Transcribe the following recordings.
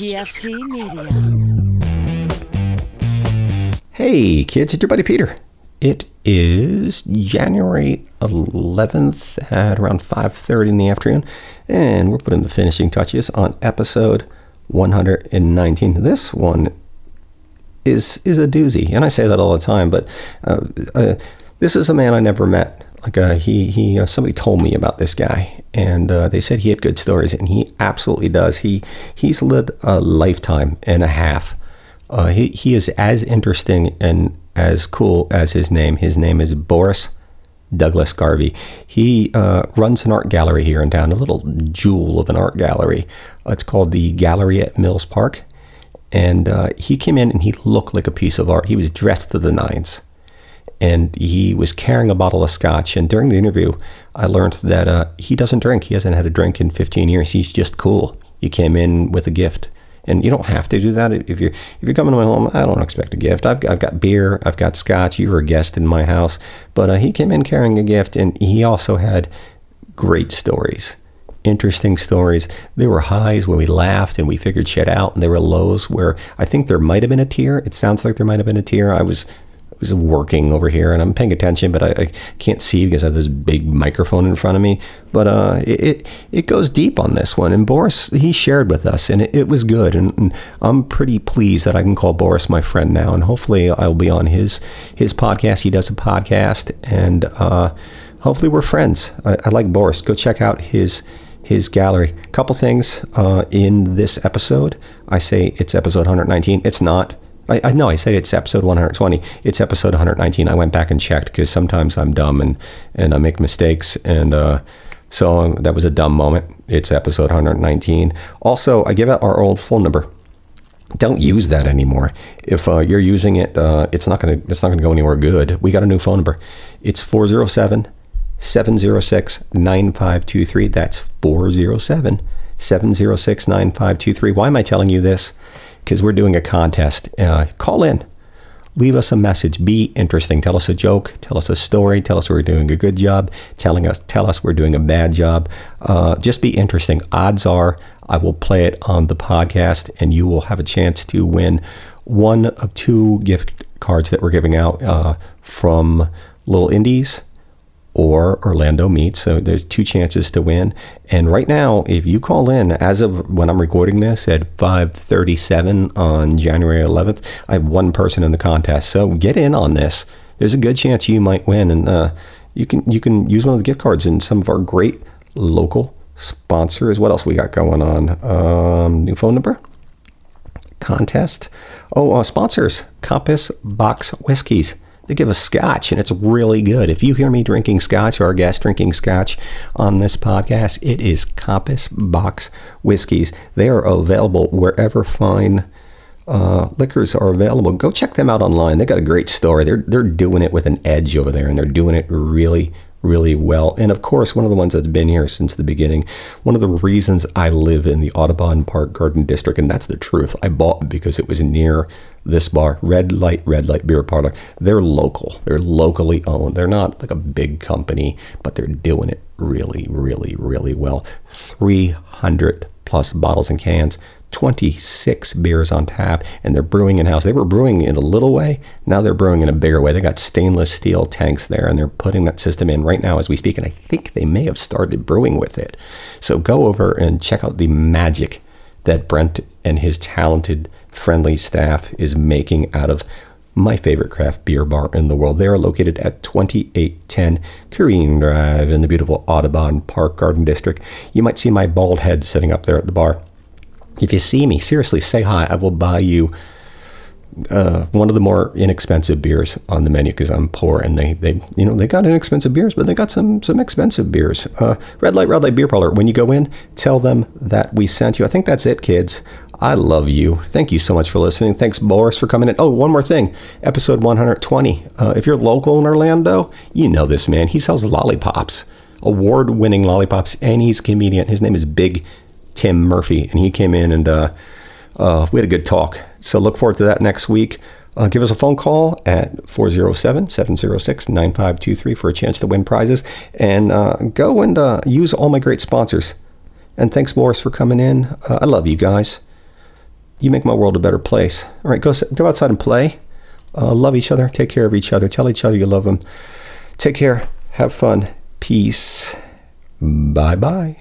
PFT Media. Hey kids, it's your buddy Peter. It is January 11th at around 5:30 in the afternoon, and we're putting the finishing touches on episode 119. This one is is a doozy, and I say that all the time. But uh, uh, this is a man I never met. Like uh, he he uh, somebody told me about this guy, and uh, they said he had good stories, and he absolutely does. He he's lived a lifetime and a half. Uh, he he is as interesting and as cool as his name. His name is Boris Douglas Garbe. He uh, runs an art gallery here in town, a little jewel of an art gallery. it's called the Gallery at Mills Park. And uh, he came in and he looked like a piece of art. He was dressed to the nines. And he was carrying a bottle of scotch. And during the interview, I learned that uh, he doesn't drink. He hasn't had a drink in 15 years. He's just cool. He came in with a gift. And you don't have to do that if you're if you're coming to my home. I don't expect a gift. I've, I've got beer. I've got scotch. You were a guest in my house, but uh, he came in carrying a gift, and he also had great stories interesting stories. There were highs when we laughed and we figured shit out, and there were lows where I think there might have been a tear. It sounds like there might have been a tear. I was was working over here and I'm paying attention, but I, I, can't see because I have this big microphone in front of me. But uh, it it goes deep on this one, and Boris he shared with us, and it, it was good, and, and, I'm pretty pleased that I can call Boris my friend now, and hopefully I'll be on his his podcast. He does a podcast, and uh, hopefully we're friends. I, I like Boris. Go check out his his gallery. A couple things uh, in this episode. I say it's episode 119. It's not. I, I know I said it's episode 120. It's episode 119. I went back and checked because sometimes I'm dumb and and I make mistakes and. Uh, so that was a dumb moment. It's episode 119. Also, I give out our old phone number. Don't use that anymore. If uh, you're using it, uh, it's not gonna it's not gonna go anywhere good. We got a new phone number. It's 407 706 9523. That's 407 706 9523. Why am I telling you this? Because we're doing a contest. Uh, call in. Leave us a message. Be interesting. Tell us a joke. Tell us a story. Tell us we're doing a good job. Telling us, tell us we're doing a bad job. Uh, just be interesting. Odds are I will play it on the podcast, and you will have a chance to win one of two gift cards that we're giving out uh, from Little Indies or Orlando Meats. So there's two chances to win. And right now, if you call in as of when I'm recording this at 5:37 on January 11th, I have one person in the contest. So get in on this. There's a good chance you might win, and uh, you can you can use one of the gift cards in some of our great local sponsors. What else we got going on? Um, new phone number. Contest. Oh, uh, sponsors. Compass Box Whiskeys they give us scotch, and it's really good. If you hear me drinking scotch or our guest drinking scotch on this podcast, it is Compass Box Whiskeys. They are available wherever fine uh, liquors are available. Go check them out online. They got a great story. They're they're doing it with an edge over there, and they're doing it really really well. And of course, one of the ones that's been here since the beginning, one of the reasons I live in the Audubon Park Garden District, and that's the truth. I bought because it was near this bar, Red Light, Red Light Beer Parlor. They're local, they're locally owned. They're not like a big company, but they're doing it really, really, really well. 300 plus bottles and cans 26 beers on tap and they're brewing in house. They were brewing in a little way, now they're brewing in a bigger way. They got stainless steel tanks there and they're putting that system in right now as we speak. And I think they may have started brewing with it. So go over and check out the magic that Brent and his talented, friendly staff is making out of my favorite craft beer bar in the world. They are located at 2810 Corrine Drive in the beautiful Audubon Park Garden District. You might see my bald head sitting up there at the bar. If you see me, seriously, say hi. I will buy you uh, one of the more inexpensive beers on the menu because I'm poor and they, they you know they got inexpensive beers but they got some some expensive beers. Uh, Red Light Red Light Beer Parlor. When you go in, tell them that we sent you. I think that's it, kids. I love you. Thank you so much for listening. Thanks, Boris, for coming in. Oh, one more thing. Episode 120. Uh, if you're local in Orlando, you know this man. He sells lollipops, award winning lollipops, and he's a comedian. His name is Big Tim Murphy, and he came in and uh, uh, we had a good talk. So look forward to that next week. Uh, give us a phone call at 407 706 9523 for a chance to win prizes. And uh, go and uh, use all my great sponsors. And thanks, Morris, for coming in. Uh, I love you guys. You make my world a better place. All right, go go outside and play. Uh, love each other. Take care of each other. Tell each other you love them. Take care. Have fun. Peace. Bye bye.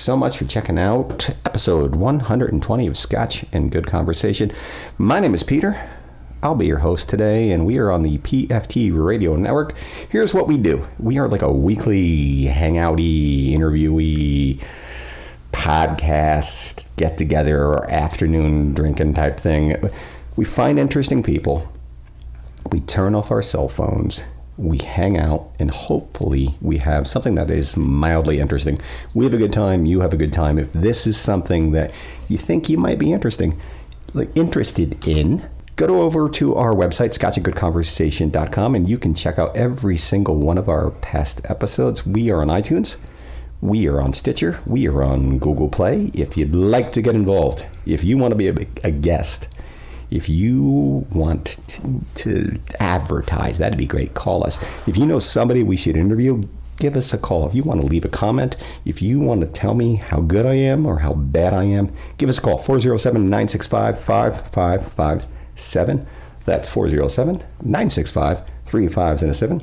So much for checking out episode 120 of Scotch and Good Conversation. My name is Peter. I'll be your host today, and we are on the PFT Radio Network. Here's what we do we are like a weekly hangouty, interviewee, podcast, get together, or afternoon drinking type thing. We find interesting people, we turn off our cell phones, we hang out and hopefully we have something that is mildly interesting. We have a good time, you have a good time. If this is something that you think you might be interesting, like interested in, go over to our website, scotchandgoodconversation.com, and you can check out every single one of our past episodes. We are on iTunes. We are on Stitcher. We are on Google Play. If you'd like to get involved, if you want to be a, a guest, if you want to, advertise, that'd be great. Call us. If you know somebody we should interview, give us a call. If you want to leave a comment, if you want to tell me how good I am or how bad I am, give us a call 407 965 5557. That's 407 965 3507.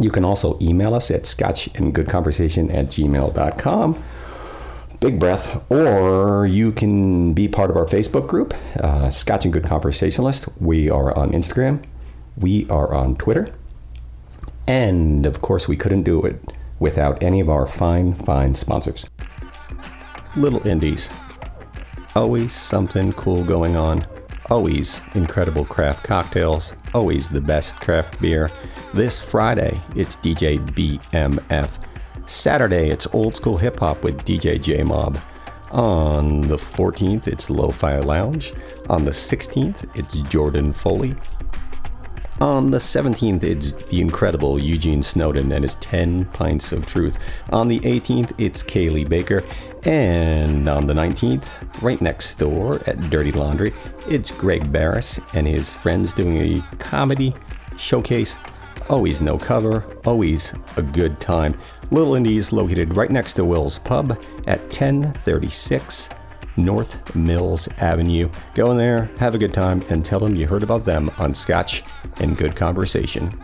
You can also email us at scotchandgoodconversation at gmail.com big breath, or you can be part of our Facebook group, uh, Scotch and Good Conversationalist. We are on Instagram, we are on Twitter, and of course, we couldn't do it without any of our fine, fine sponsors. Little Indies. Always something cool going on. Always incredible craft cocktails. Always the best craft beer. This Friday, it's DJ BMF Saturday, it's old school hip hop with DJ J Mob. On the 14th, it's Lo-Fi Lounge. On the 16th, it's Jordan Foley. On the 17th, it's the incredible Eugene Snowden and his 10 Pints of Truth. On the 18th, it's Kaylee Baker. And on the 19th, right next door at Dirty Laundry, it's Greg Barris and his friends doing a comedy showcase. Always no cover, always a good time. Little Indies located right next to Will's Pub at 1036 North Mills Avenue. Go in there, have a good time, and tell them you heard about them on Scotch and Good Conversation.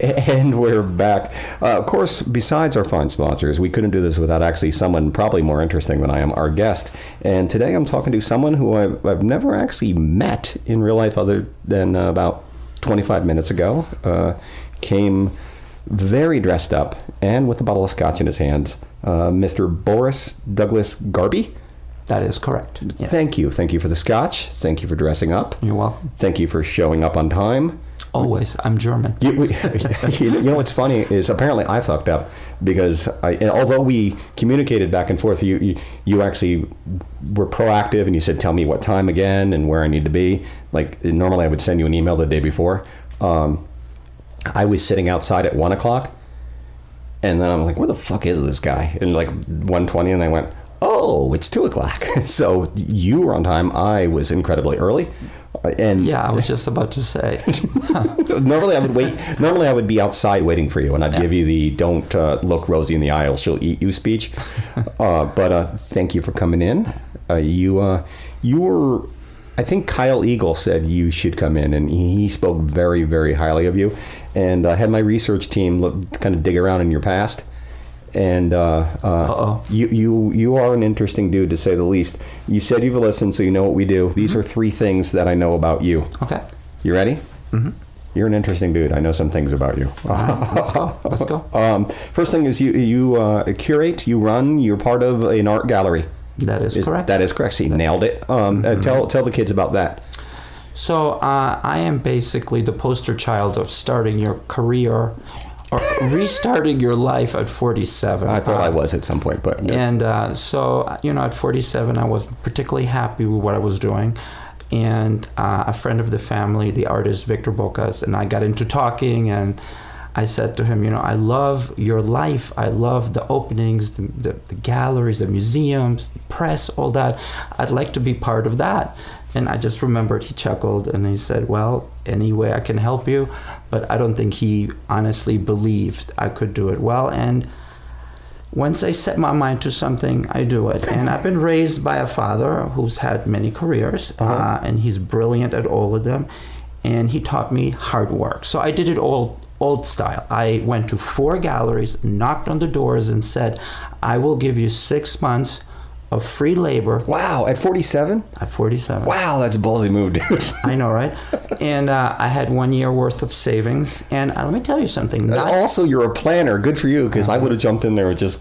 And we're back. Uh, of course, besides our fine sponsors, we couldn't do this without actually someone probably more interesting than I am, our guest. And today I'm talking to someone who I've, I've never actually met in real life other than uh, about 25 minutes ago. Uh, came very dressed up and with a bottle of scotch in his hands. Uh, Mr. Boris Douglas Garbe. That is correct. Yes. Thank you. Thank you for the scotch. Thank you for dressing up. You're welcome. Thank you for showing up on time. Always. I'm German. You, we, you know what's funny is apparently I fucked up because I, although we communicated back and forth, you, you, you actually were proactive and you said, "Tell me what time again and where I need to be." Like normally I would send you an email the day before. Um, I was sitting outside at one o'clock, and then I'm like, "Where the fuck is this guy?" And like one twenty, and I went, "Oh, it's two o'clock." so you were on time. I was incredibly early, and yeah, I was just about to say. normally, I would wait. Normally, I would be outside waiting for you, and I'd yeah. give you the "Don't uh, look Rosie in the eye; she'll eat you" speech. uh, but uh, thank you for coming in. Uh, you uh, you were I think Kyle Eagle said you should come in, and he spoke very, very highly of you. And I had my research team look, kind of dig around in your past, and uh, uh, you you you are an interesting dude to say the least. You said you've listened, so you know what we do. These mm-hmm. are three things that I know about you. Okay. You ready? Mm-hmm. you're an interesting dude. I know some things about you. Let's go. Let's go. Um, first thing is you you uh, curate, you run, you're part of an art gallery. That is, Is- correct. That is correct. See, nailed it. Um, uh, tell tell the kids about that. So uh, I am basically the poster child of starting your career restarting your life at 47. I thought Uh, I was at some point, but And uh, so, you know, at 47, I wasn't particularly happy with what I was doing. And uh, a friend of the family, the artist Victor Bocas, and I got into talking. And I said to him, you know, I love your life. I love the openings, the, the, the galleries, the museums, the press, all that. I'd like to be part of that. And I just remembered he chuckled and he said, Well, any way I can help you. But I don't think he honestly believed I could do it well. And once I set my mind to something, I do it. And I've been raised by a father who's had many careers, uh and he's brilliant at all of them. And he taught me hard work. So I did it all old style. I went to four galleries, knocked on the doors, and said, I will give you six months of free labor wow, at 47, at 47. wow, that's a ballsy move, dude. I know, right? And uh, I had one year worth of savings. And uh, let me tell you something. Not, also, you're a planner. Good for you, because I would have jumped in there with just.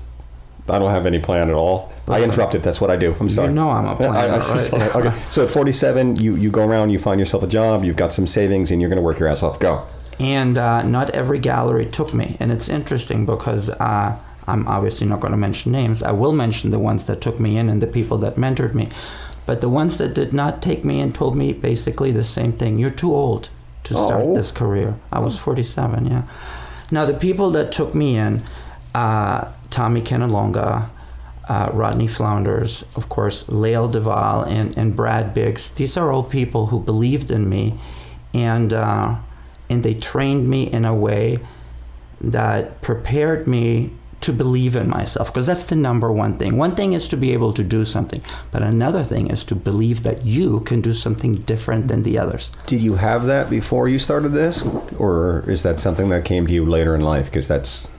I don't have any plan at all. I Listen. interrupted. That's what I do. I'm sorry. know I'm a I- I- planner, right? okay. So at 47, you, you go around, you find yourself a job, you've got some savings, and you're going to work your ass off. Go. and uh, not every gallery took me. And it's interesting because uh, I'm obviously not going to mention names. I will mention the ones that took me in and the people that mentored me. But the ones that did not take me in told me basically the same thing. You're too old to start Oh. this career. I was 47, yeah. Now, the people that took me in, uh, Tommy Kenalonga, uh, Rodney Flounders, of course, Lael Duval, and, and Brad Biggs. These are all people who believed in me, and uh, and they trained me in a way that prepared me to believe in myself because that's the number one thing. One thing is to be able to do something, but another thing is to believe that you can do something different than the others. Did you have that before you started this, or is that something that came to you later in life? Because that's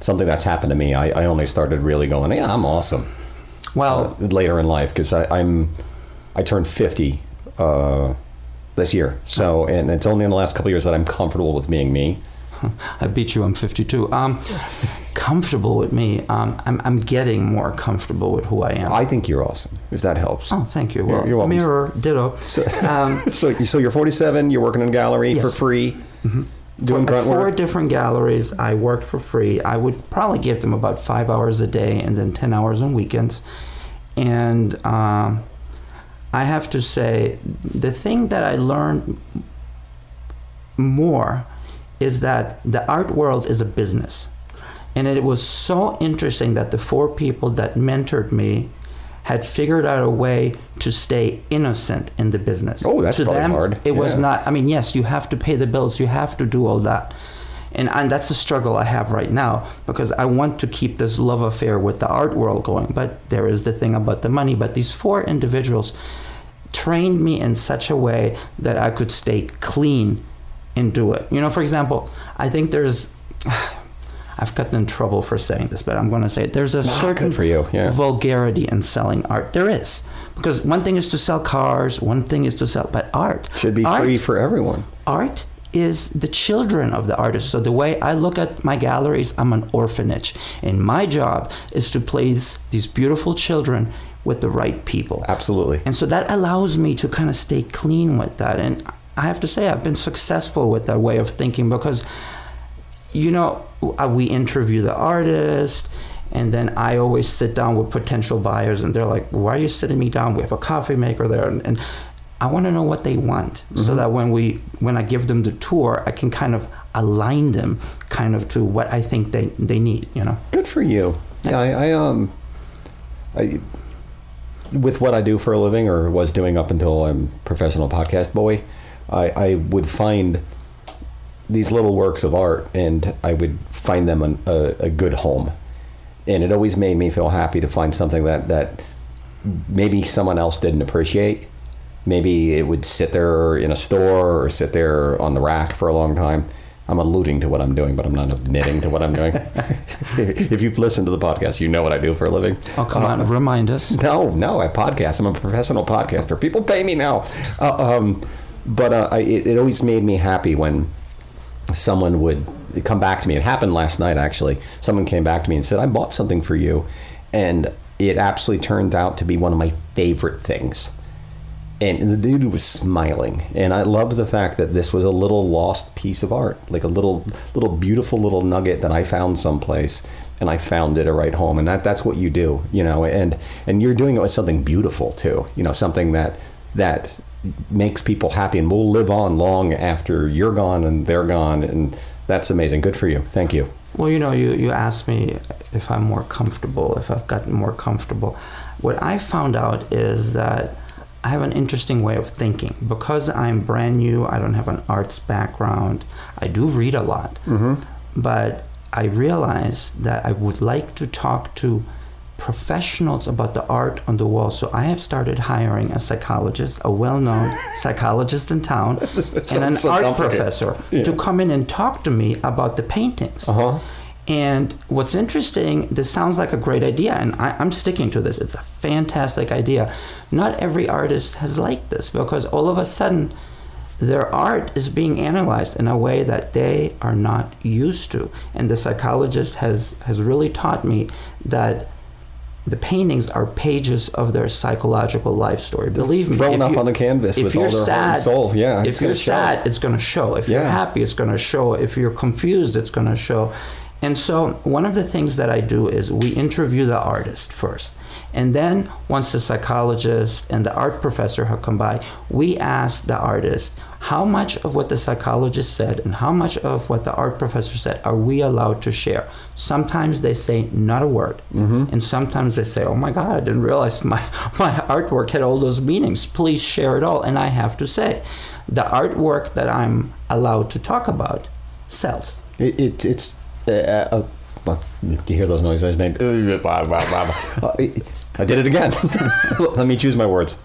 something that's happened to me. I, I only started really going, yeah, I'm awesome Well, uh, later in life because I'm I turned 50 uh, this year. So and it's only in the last couple of years that I'm comfortable with being me. I beat you. I'm 52. Um, comfortable with me. Um, I'm, I'm getting more comfortable with who I am. I think you're awesome. If that helps. oh, thank you. Well, you're welcome. mirror, ditto. So, Um, so so you're 47. You're working in a gallery for Yes. free, doing for grunt four work. different galleries. I worked for free. I would probably give them about five hours a day and then 10 hours on weekends. And um, I have to say, the thing that I learned more is that the art world is a business. And it was so interesting that the four people that mentored me had figured out a way to stay innocent in the business. Oh, that's to them, hard. It was not. I mean, yes, you have to pay the bills. You have to do all that, and and that's the struggle I have right now because I want to keep this love affair with the art world going. But there is the thing about the money. But these four individuals trained me in such a way that I could stay clean and do it. You know, for example, I think there's. I've gotten in trouble for saying this, but I'm going to say it. There's a certain for you, yeah. vulgarity in selling art. There is, because one thing is to sell cars, one thing is to sell, but art Should be art, free for everyone. art is the children of the artist. So the way I look at my galleries, I'm an orphanage, and my job is to place these beautiful children with the right people. Absolutely. And so that allows me to kind of stay clean with that. And I have to say, I've been successful with that way of thinking because, you know, uh, we interview the artist, and then I always sit down with potential buyers, and they're like, Why are you sitting me down? We have a coffee maker there. And, and I want to know what they want so that when we when I give them the tour, I can kind of align them kind of to what I think they, they need, you know? Good for you. Yeah, I, I um, I with what I do for a living, or was doing up until I'm professional podcast boy, I, I would find these little works of art, and I would find them an, a, a good home, and it always made me feel happy to find something that that maybe someone else didn't appreciate. Maybe it would sit there in a store or sit there on the rack for a long time. I'm alluding to what I'm doing, but I'm not admitting to what I'm doing. if you've listened to the podcast, you know what I do for a living. Oh, come on, remind us. No, no, I podcast. I'm a professional podcaster. People pay me now. Uh, um, but uh, I, it, it always made me happy when someone would come back to me. It happened last night, actually. Someone came back to me and said, I bought something for you. And it absolutely turned out to be one of my favorite things. And the dude was smiling. And I love the fact that this was a little lost piece of art, like a little, little beautiful little nugget that I found someplace and I found it a right home. And that, that's what you do, you know, and, and you're doing it with something beautiful too, you know, something that, that makes people happy and will live on long after you're gone and they're gone. And that's amazing. Good for you. Thank you. Well, you know, you, you asked me if I'm more comfortable, if I've gotten more comfortable. What I found out is that I have an interesting way of thinking. Because I'm brand new, I don't have an arts background, I do read a lot. Mm-hmm. But I realized that I would like to talk to professionals about the art on the wall. So I have started hiring a psychologist, a well known psychologist in town, and an so art professor Yeah. to come in and talk to me about the paintings. Uh-huh. And what's interesting, this sounds like a great idea, and I, I'm sticking to this. It's a fantastic idea. Not every artist has liked this because all of a sudden, their art is being analyzed in a way that they are not used to. And the psychologist has, has really taught me that the paintings are pages of their psychological life story. Believe me, thrown if up you- on a canvas with you're all their heart and sad, soul. Yeah, if it's gonna you're show. it's going to show. If you're happy, it's going to show. If you're confused, it's going to show. And so, one of the things that I do is we interview the artist first. And then, once the psychologist and the art professor have come by, we ask the artist how much of what the psychologist said and how much of what the art professor said are we allowed to share. Sometimes they say not a word. Mm-hmm. And sometimes they say, oh my God, I didn't realize my, my artwork had all those meanings. Please share it all. And I have to say, the artwork that I'm allowed to talk about sells. It, it, it's. Uh, uh, well, do you hear those noises I made? I did it again. Let me choose my words.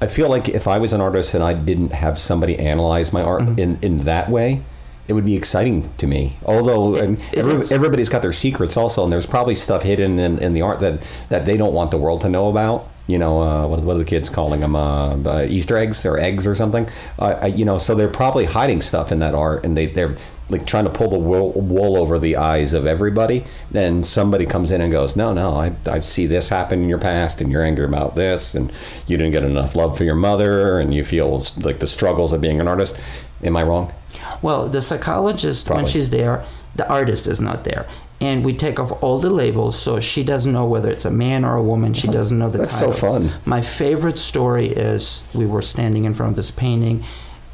I feel like if I was an artist and I didn't have somebody analyze my art Mm-hmm. in, in that way, it would be exciting to me. Although it every, is. everybody's got their secrets also, and there's probably stuff hidden in, in the art that, that they don't want the world to know about. You know, uh, what, what are the kids calling them? Uh, uh, Easter eggs or eggs or something? Uh, you know, so they're probably hiding stuff in that art, and they, they're like trying to pull the wool, wool over the eyes of everybody. Then somebody comes in and goes, No, no, I, I see this happen in your past, and you're angry about this, and you didn't get enough love for your mother, and you feel like the struggles of being an artist. Am I wrong? Well, the psychologist, when she's there, the artist is not there. And we take off all the labels so she doesn't know whether it's a man or a woman. She doesn't know the That's so fun. My favorite story is we were standing in front of this painting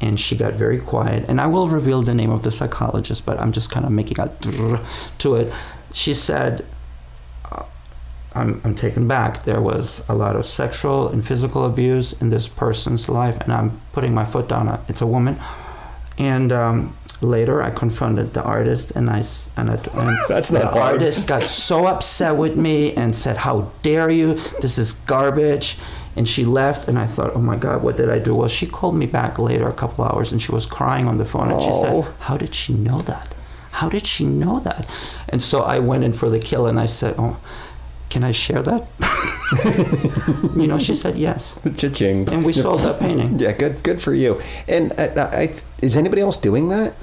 and she got very quiet. And I will reveal the name of the psychologist, but I'm just kind of making a to it. She said, uh, I'm, I'm taken back. There was a lot of sexual and physical abuse in this person's life, and I'm putting my foot down. It's a woman. And um, later, I confronted the artist, and I and, I, and That's the not artist got so upset with me and said, "How dare you? This is garbage." And she left, and I thought, "Oh my God, what did I do?" Well, she called me back later, a couple hours, and she was crying on the phone, and she Oh. said, "How did she know that? How did she know that?" And so I went in for the kill, and I said, "Oh." Can I share that? you know, she said yes. Cha-ching. And we sold that painting. Yeah, good, good for you. And uh, I, is anybody else doing that?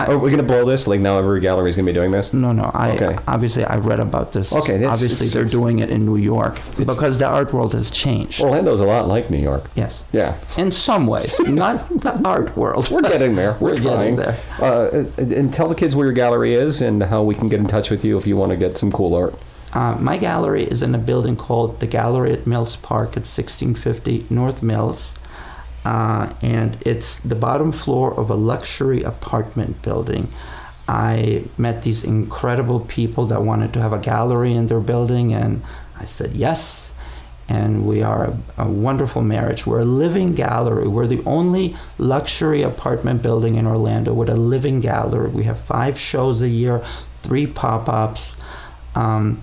Are we gonna blow this? Like now, every gallery is gonna be doing this. No, no. I Okay. obviously I read about this. Okay, that's- obviously it's- they're it's- doing it in New York because the art world has changed. Orlando's a lot like New York. yes, Yeah, in some ways, not the art world. we're getting there. We're, We're getting there. Uh, and tell the kids where your gallery is and how we can get in touch with you if you want to get some cool art. Uh, my gallery is in a building called the Gallery at Mills Park at 1650 North Mills. Uh, and it's the bottom floor of a luxury apartment building. I met these incredible people that wanted to have a gallery in their building, and I said yes. And we are a, a wonderful marriage. We're a living gallery. We're the only luxury apartment building in Orlando with a living gallery. We have five shows a year, three pop ups. Um,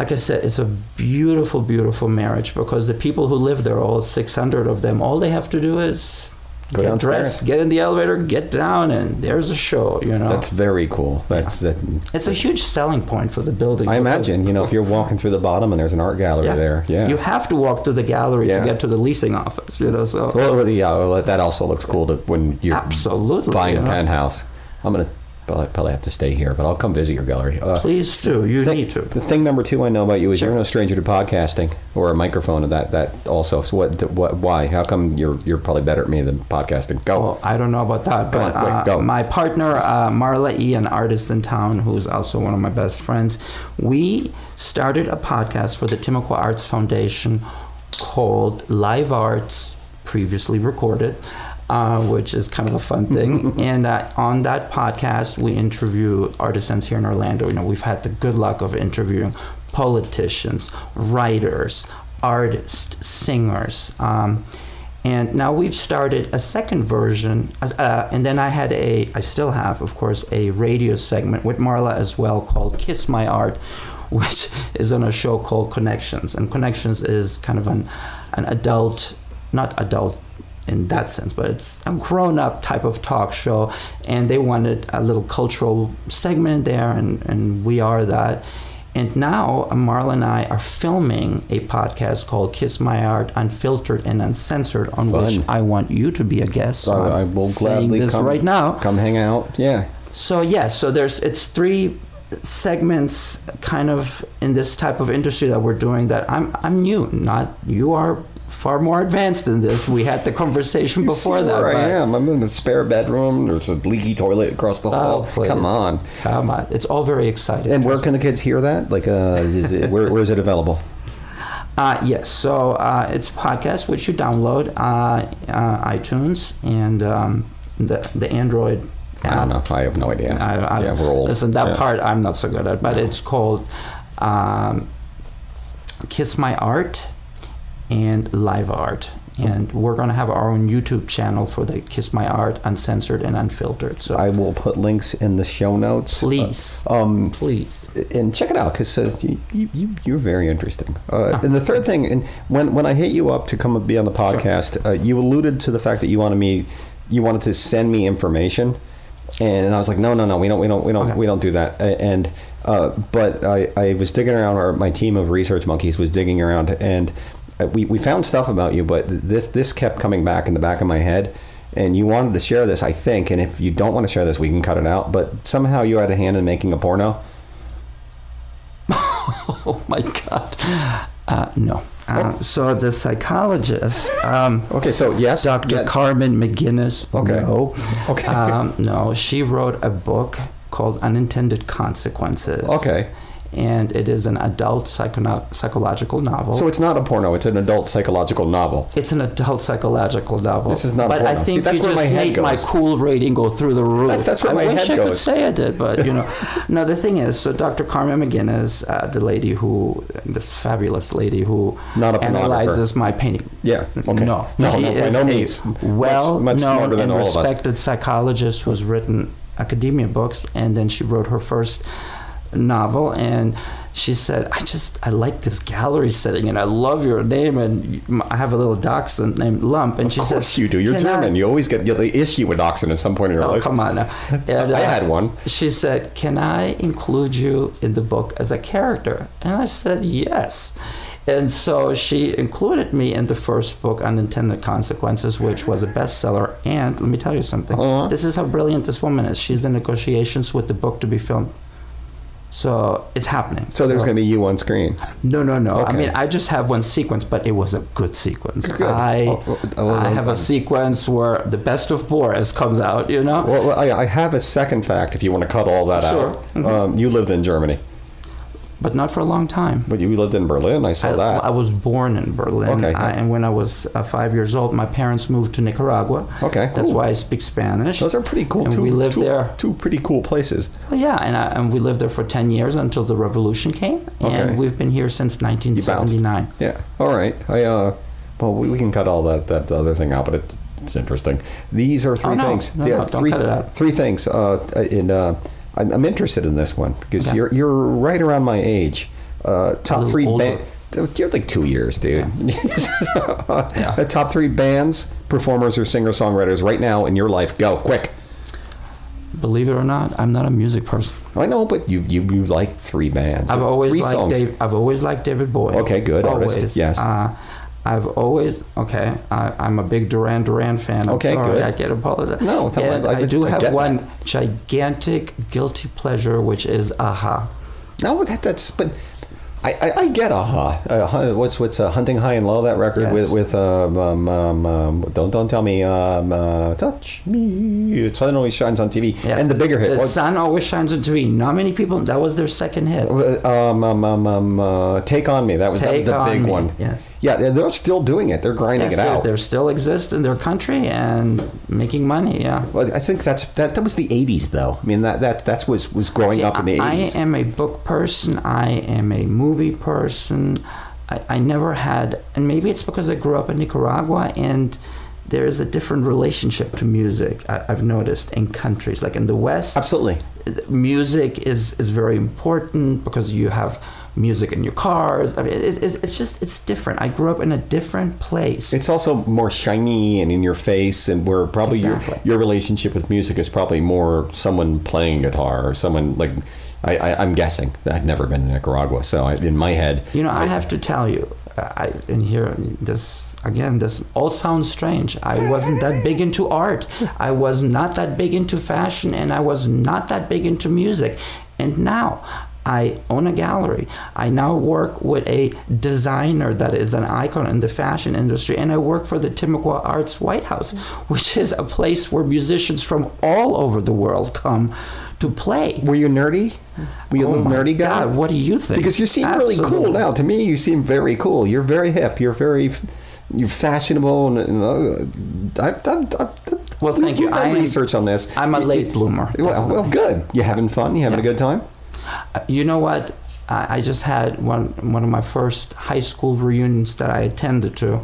like I said, it's a beautiful, beautiful marriage because the people who live there, all 600 of them, all they have to do is Go get downstairs. dressed, get in the elevator, get down, and there's a show. You know, That's very cool. That's that. it's a huge selling point for the building. I imagine, you know, if you're walking through the bottom and there's an art gallery there, yeah. You have to walk through the gallery Yeah. to get to the leasing office. You know, so well, yeah, well, that also looks cool to when you're Absolutely, buying you a penthouse. I'm gonna probably, probably have to stay here, but I'll come visit your gallery. Uh, please do. You thi- need to. The thing number two I know about you is you're no stranger to podcasting or a microphone, and that that also. So what? What? Why? How come you're you're probably better at me than podcasting? Go. Well, I don't know about that, Go but on, uh, go. my partner uh, Marla E, an artist in town, who's also one of my best friends, we started a podcast for the Timucua Arts Foundation called Live Arts, previously recorded. Uh, which is kind of a fun thing. and uh, on that podcast, we interview artisans here in Orlando. You know, we've had the good luck of interviewing politicians, writers, artists, singers. Um, and now we've started a second version, uh, and then I had a, I still have, of course, a radio segment with Marla as well called Kiss My Art, which is on a show called Connections. And Connections is kind of an, an adult, not adult in that sense, but it's a grown up type of talk show. And they wanted a little cultural segment there, and, and we are that. And now Marla and I are filming a podcast called Kiss My Art Unfiltered and Uncensored, on which I want you to be a guest. So I I'm will saying gladly this come right now. Come hang out. Yeah. So yeah, so there's it's three segments kind of in this type of industry that we're doing that I'm I'm new. Not you are far more advanced than this. We had the conversation before See that. where I am. I'm in the spare bedroom. There's a leaky toilet across the Oh, hall. please. Come on. Come on. It's all very exciting. And where can the kids hear that? Like, uh, is it, where, where is it available? Uh, yes, so uh, it's a podcast which you download uh, uh, iTunes and um, the the Android. I don't know. I have no idea. I, I, yeah, we're old. Listen, that Yeah. part I'm not so good at, but it's called um, Kiss My Art and Live Art. And we're going to have our own YouTube channel for the Kiss My Art Uncensored and Unfiltered. So I will put links in the show notes. please, Uh, um, please. and check it out because uh, you, you, you, you're very interesting. Uh, and the third thing, and when, when I hit you up to come and be on the podcast, uh, you alluded to the fact that you wanted me, you wanted to send me information, and I was like, no, no, no, we don't, we don't, we don't, Okay. we don't do that. And uh, but I, I was digging around, or my team of research monkeys was digging around, and uh, we, we found stuff about you, but this this kept coming back in the back of my head. And you wanted to share this, I think. And if you don't want to share this, we can cut it out. But somehow you had a hand in making a porno. Oh my God. Uh, no. Uh, so the psychologist, um, Okay, so yes, Dr. yeah, Carmen McGinnis. Okay. No. Okay. Um, no, she wrote a book called Unintended Consequences. Okay. And it is an adult psycho- psychological novel. So it's not a porno; it's an adult psychological novel. it's an adult psychological novel. This is not But I porno. See, think that's you where just my head made my cool rating go through the roof. That's- that's where I my wish head I could say I did, but you know, no. The thing is, so Dr. Carmen McGinnis, uh, the lady who, this fabulous lady who a analyzes my painting. Yeah. Okay. No, No, she no, by no means. well Much- much known and all of us. respected psychologist who's written academia books, and then she wrote her first novel and she said i just i like this gallery setting and i love your name and i have a little dachshund named lump and Of she course said you do. You're "Can I-" German. You always get the issue with dachshund at some point in your oh life. come on now And, I uh, had one. she said can i include you in the book as a character and i said yes and so she included me in the first book, Unintended Consequences, which was a bestseller. And let me tell you something. Uh-huh. This is how brilliant this woman is. She's in negotiations with the book to be filmed. So it's happening. So there's going to be you on screen. No, no, no. I mean, I just have one sequence, but it was a good sequence. Good. I, Oh, oh, I have a sequence where the best of Boris comes out, you know? Well, I, I have a second fact. If you want to cut all that Sure. out, um, you lived in Germany, but not for a long time. but you lived in Berlin. I saw I, that. I was born in Berlin, Okay. I, and when I was uh, five years old, my parents moved to Nicaragua. Okay, That's why I speak Spanish. Those are pretty cool. And two, we lived two- there. Two pretty cool places. Oh, yeah, and, I, and we lived there for 10 years until the revolution came, Okay. and we've been here since 1979. Yeah. All right. I uh. Well, we, we can cut all that that other thing out, but it, it's interesting. These are three Oh, no. things. No, no, don't three cut it out. three things. Uh, in uh, I'm, I'm interested in this one because Okay. you're you're right around my age. Uh, top three older. ba- You're like two years, dude. The top three bands, performers, or singer songwriters right now in your life. Go quick. Believe it or not, I'm not a music person. I know, but you you, you like three bands. I've always three liked songs. Dave. I've always liked David Bowie. Okay, good artist, yes. Uh, I've always okay. I, I'm a big Duran Duran fan. I'm Okay, sorry, good. I can't apologize. No, tell me, And I- I, do I have one that. gigantic guilty pleasure, which is Aha. No, that that's but. I, I, I get aha. Uh, what's what's uh, hunting high and low that record Yes. with with um, um, um, um, don't don't tell me um, uh, touch me. It sun always shines on TV. Yes. And the bigger hit. The what- sun always shines on TV. Not many people. That was their second hit. um, um, uh, take on me. That was that was the big Me, one. yes. Yeah, they're, they're still doing it. They're grinding Yes, it they're, out. they're still exist in their country and making money. Yeah. Well, I think that's that. That was the '80s, though. I mean, that that that's was was growing See, up in the eighties. I '80s. am a book person. I am a movie person. I, I never had, and maybe it's because I grew up in Nicaragua and there is a different relationship to music. I, I've noticed in countries like in the West, Absolutely. music is is very important because you have music in your cars. I mean, it's, it's, it's just it's different. I grew up in a different place. It's also more shiny and in your face, and where probably Exactly. your your relationship with music is probably more someone playing guitar or someone like. I, I, I'm guessing. I've never been to Nicaragua, so I, in my head, You know, I have to tell you, I and here this again. This all sounds strange. I wasn't that big into art. I was not that big into fashion, and I was not that big into music. And now. I own a gallery. I now work with a designer that is an icon in the fashion industry, and I work for the Timucua Arts White House, which is a place where musicians from all over the world come to play. were you nerdy? Were you a Oh little my nerdy guy? God, what do you think? Because you seem really cool now. To me, you seem very cool. You're very hip. You're very, you're fashionable, and, and uh, I've, I've, I've, Well, thank you. We've done I research on this. I'm a late bloomer. Well, well, good. You having fun? You having a good time? You know what? I, I just had one one of my first high school reunions that I attended to,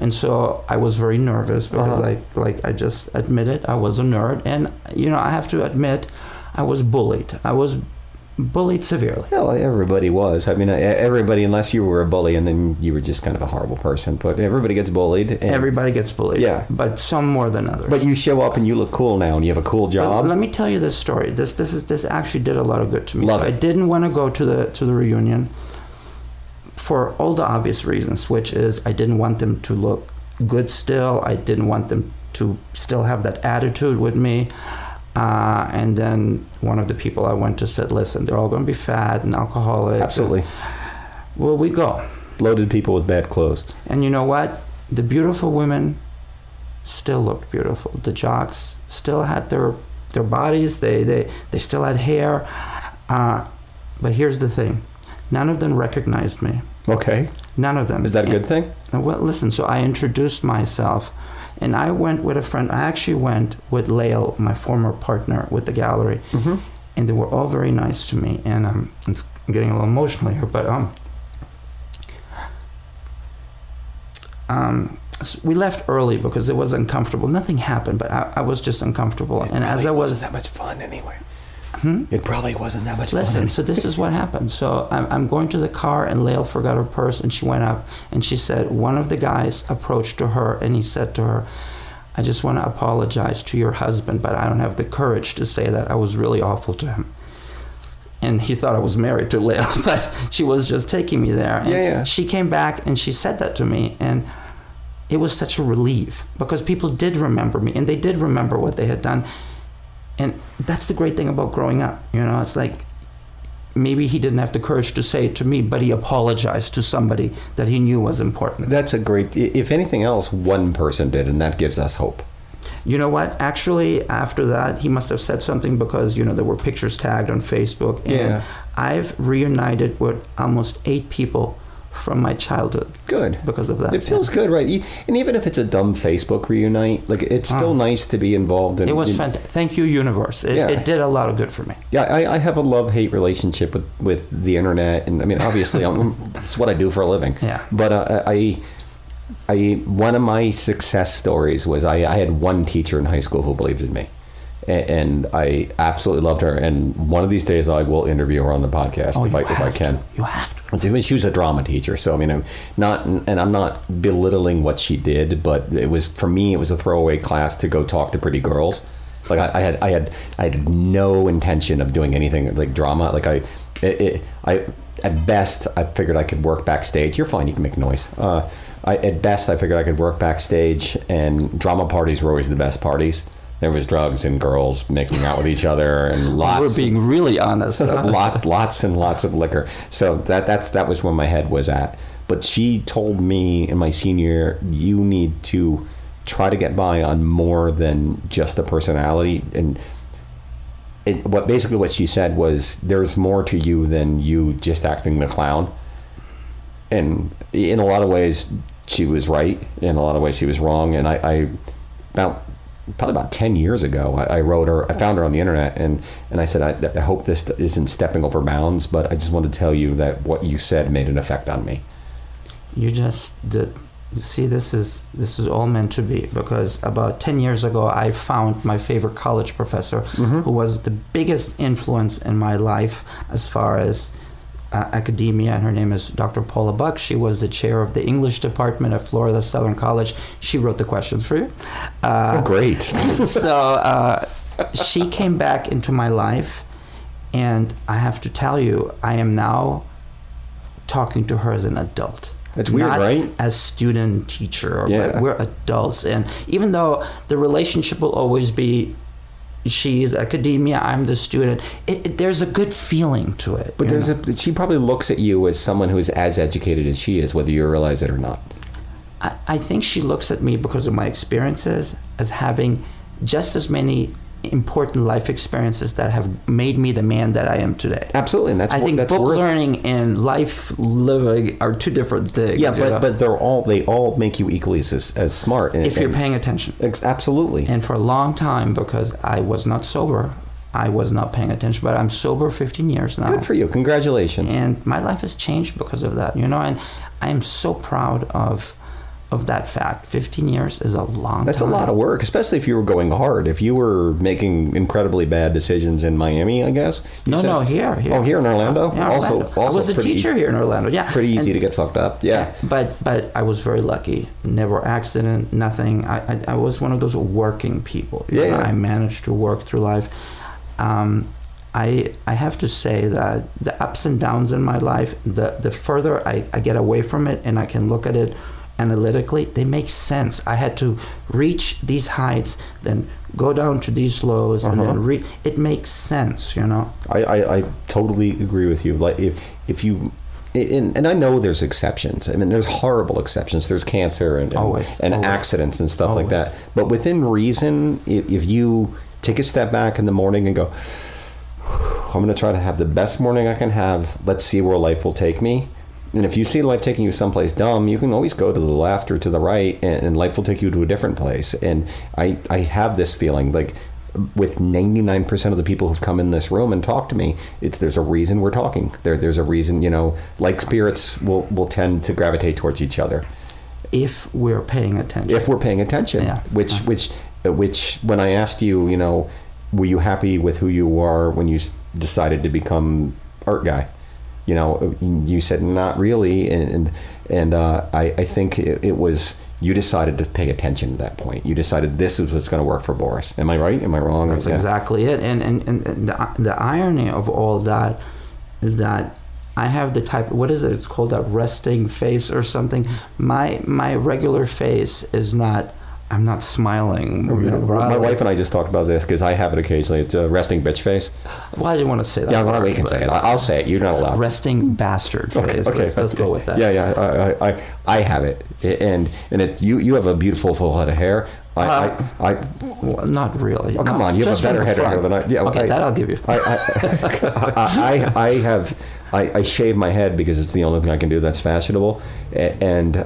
and so I was very nervous because, Uh-huh. like, like I just admitted I was a nerd, and you know I have to admit I was bullied. I was bullied severely. Well, everybody was. I mean, everybody, unless you were a bully and then you were just kind of a horrible person. But everybody gets bullied. And, Everybody gets bullied. Yeah. but some more than others. But you show up and you look cool now, and you have a cool But job. let me tell you this story. This this is this actually did a lot of good to me. Love so it. I didn't want to go to the to the reunion for all the obvious reasons, which is I didn't want them to look good still. I didn't want them to still have that attitude with me. Uh, and then one of the people I went to said, "Listen, they're all going to be fat and alcoholic." Absolutely. Well, we go. Loaded people with bad clothes. And you know what? The beautiful women still looked beautiful. The jocks still had their their bodies. They they they still had hair. Uh, but here's the thing: none of them recognized me. Okay. None of them. Is that a And- good thing? uh, Well, listen. So I introduced myself, and I went with a friend. I actually went with Lael, my former partner with the gallery, Mm-hmm. and they were all very nice to me. And um, it's I'm getting a little emotional here, but um, um, s- we left early because it was uncomfortable. Nothing happened, but I, I was just uncomfortable. and as I was, that much fun anyway. Hmm? It probably wasn't that much Listen, fun. so this is what happened. So I'm, I'm going to the car, and Lael forgot her purse, and she went up, and she said, one of the guys approached to her, and he said to her, I just want to apologize to your husband, but I don't have the courage to say that. I was really awful to him. And he thought I was married to Lael, but she was just taking me there. And Yeah, yeah. She came back and she said that to me, and it was such a relief because people did remember me, and they did remember what they had done. And that's the great thing about growing up. You know, it's like maybe he didn't have the courage to say it to me, but he apologized to somebody that he knew was important. That's a great. If anything else, one person did, and that gives us hope. You know what? Actually, after that, he must have said something because, you know, there were pictures tagged on Facebook. And Yeah. I've reunited with almost eight people from my childhood Good. because of that. It feels good, right? And even if it's a dumb Facebook reunite, like it's still Ah. nice to be involved in. It was in- fantastic. Thank you, universe. It, Yeah. it did a lot of good for me. Yeah, I, I have a love hate relationship with, with the internet, and I mean, obviously, I'm, it's what I do for a living. Yeah. But uh, I, I, one of my success stories was I, I had one teacher in high school who believed in me, and, and I absolutely loved her. And one of these days, I will interview her on the podcast Oh, if I if I can. to. You have to. I mean, she was a drama teacher, so I mean, I'm not, and I'm not belittling what she did, but it was for me, it was a throwaway class to go talk to pretty girls. Like I, I had, I had, I had no intention of doing anything like drama. Like I, it, it, I, at best, I figured I could work backstage. You're fine. You can make noise. Uh, I, at best, I figured I could work backstage, and drama parties were always the best parties. There was drugs and girls making out with each other, and lots. We're being really honest. lot, lots and lots of liquor. So that that's that was where my head was at. But she told me in my senior year, you need to try to get by on more than just the personality. And it, what basically what she said was, there's more to you than you just acting the clown. And in a lot of ways, she was right. In a lot of ways, she was wrong. And I, I about probably about 10 years ago I, I wrote her i found her on the internet and, and i said I, I hope this isn't stepping over bounds but i just wanted to tell you that what you said made an effect on me. You just did see this is this is all meant to be because about 10 years ago i found my favorite college professor mm-hmm. who was the biggest influence in my life as far as uh, academia and her name is dr paula buck she was the chair of the english department at florida southern college she wrote the questions for you uh, oh great so uh, she came back into my life, and I have to tell you, I am now talking to her as an adult. That's weird, not right? As student teacher, Yeah. we're adults, and even though the relationship will always be. She's academia. I'm the student. It, it, there's a good feeling to it. but there's know? a she probably looks at you as someone who's as educated as she is whether you realize it or not I, I think she looks at me because of my experiences as having just as many important life experiences that have made me the man that I am today. absolutely and that's I think that's book worth learning and life living are two different things. yeah you but know, but they're all they all make you equally as, as smart and, if you're and- paying attention. ex- absolutely And for a long time, because I was not sober, I was not paying attention. But I'm sober 15 years now. good for you congratulations and my life has changed because of that you know and i am so proud of of that fact 15 years is a long That's a lot of work, especially if you were going hard. If you were making incredibly bad decisions in Miami, I guess. No said- no here, here Oh, here in Orlando. Yeah, also, Orlando. also i was a teacher here in orlando yeah Pretty easy And- to get fucked up. Yeah. but but i was very lucky never accident nothing i i, I was one of those working people Yeah, yeah. i managed to work through life um I, I have to say that the ups and downs in my life, the, the further I, I get away from it and I can look at it analytically, they make sense. I had to reach these heights, then go down to these lows, and Uh-huh. then re- it makes sense, you know. I, I, I totally agree with you. Like if if you and, and I know there's exceptions. I mean, there's horrible exceptions. There's cancer and and, Always, and always. accidents and stuff like that. But within reason, if, if you take a step back in the morning and go, I'm going to try to have the best morning I can have. Let's see where life will take me. And if you see life taking you someplace dumb, you can always go to the left or to the right, and, and life will take you to a different place. And I, I have this feeling like with 99% of the people who've come in this room and talked to me, it's there's a reason we're talking. There, there's a reason, you know, like spirits will, will tend to gravitate towards each other If we're paying attention. if we're paying attention. Yeah. Which, which, uh, which, when I asked you, you know, were you happy with who you are when you decided to become art guy? You know, you said not really, and and, and uh, I, I think it, it was you decided to pay attention at that point. You decided this is what's going to work for Boris. Am I right? Am I wrong? That's Yeah. exactly it. And, and, and and the, the irony of all that is that I have the type, what is it? It's called a resting face or something. My my regular face is not, I'm not smiling. you My wife and I just talked about this because I have it occasionally. It's a resting bitch face. Well, I didn't want to say that. Yeah, well, we can say it. I- I'll say it. You're not allowed. Resting bastard face. let's, let's go with that. Yeah, yeah, I, I, I, I have it, and and it you you have a beautiful full head of hair. I, Uh, I, I, Well, not really. oh, come No, on, you have a better head of hair than I. Yeah, Okay, that I'll give you. I, I, I, I have, I, I shave my head because it's the only thing I can do that's fashionable, and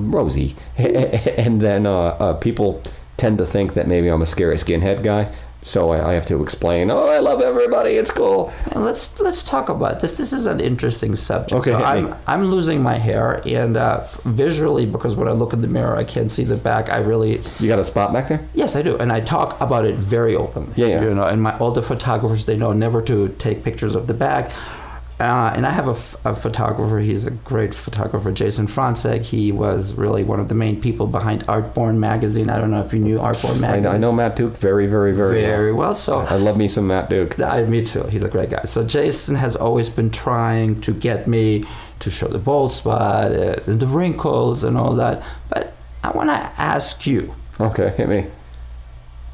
rosy, and then uh, uh, people tend to think that maybe I'm a scary skinhead guy. So I, I have to explain. Oh, I love everybody. It's cool. And let's let's talk about this. This is an interesting subject. Okay, So I'm. I'm losing my hair, and uh, visually, because when I look in the mirror, I can't see the back. I really You got a spot back there? yes, I do, and I talk about it very openly. Yeah, yeah. You know, and my all the photographers they know never to take pictures of the back. Uh, and I have a, f- a photographer. He's a great photographer, Jason Franzek. He was really one of the main people behind Artborn magazine. I don't know if you knew Artborn I, magazine. I know Matt Duke very, very, very, very well. well. So I love me some Matt Duke. I, me too. He's a great guy. So Jason has always been trying to get me to show the bald spot uh, and the wrinkles and all that. But I want to ask you: Okay, hit me.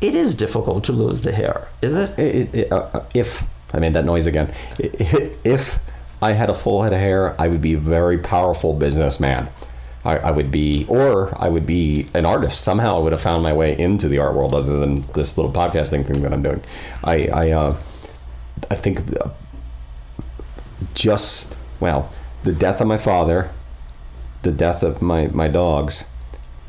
It is difficult to lose the hair, is it? It, it, it, uh, uh, if I made that noise again, if I had a full head of hair, I would be a very powerful businessman. I, would be, or I would be an artist. Somehow, I would have found my way into the art world, other than this little podcasting thing that I'm doing. I, I, uh, I think just well, the death of my father, the death of my my dogs,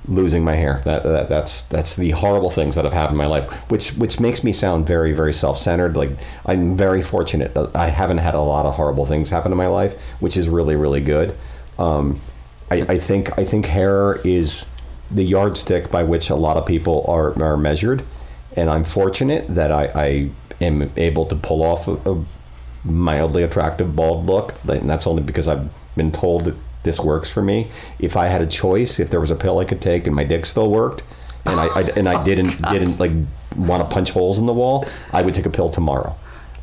losing my hair. That, that that's that's the horrible things that have happened in my life, which which makes me sound very very self-centered. Like I'm very fortunate. I haven't had a lot of horrible things happen in my life, which is really really good. Um, I, I think I think hair is the yardstick by which a lot of people are are measured, and I'm fortunate that I, I am able to pull off a, a mildly attractive bald look, and that's only because I've been told this works for me. If I had a choice, if there was a pill I could take and my dick still worked, and I, I and I oh, didn't didn't like want to punch holes in the wall, I would take a pill tomorrow.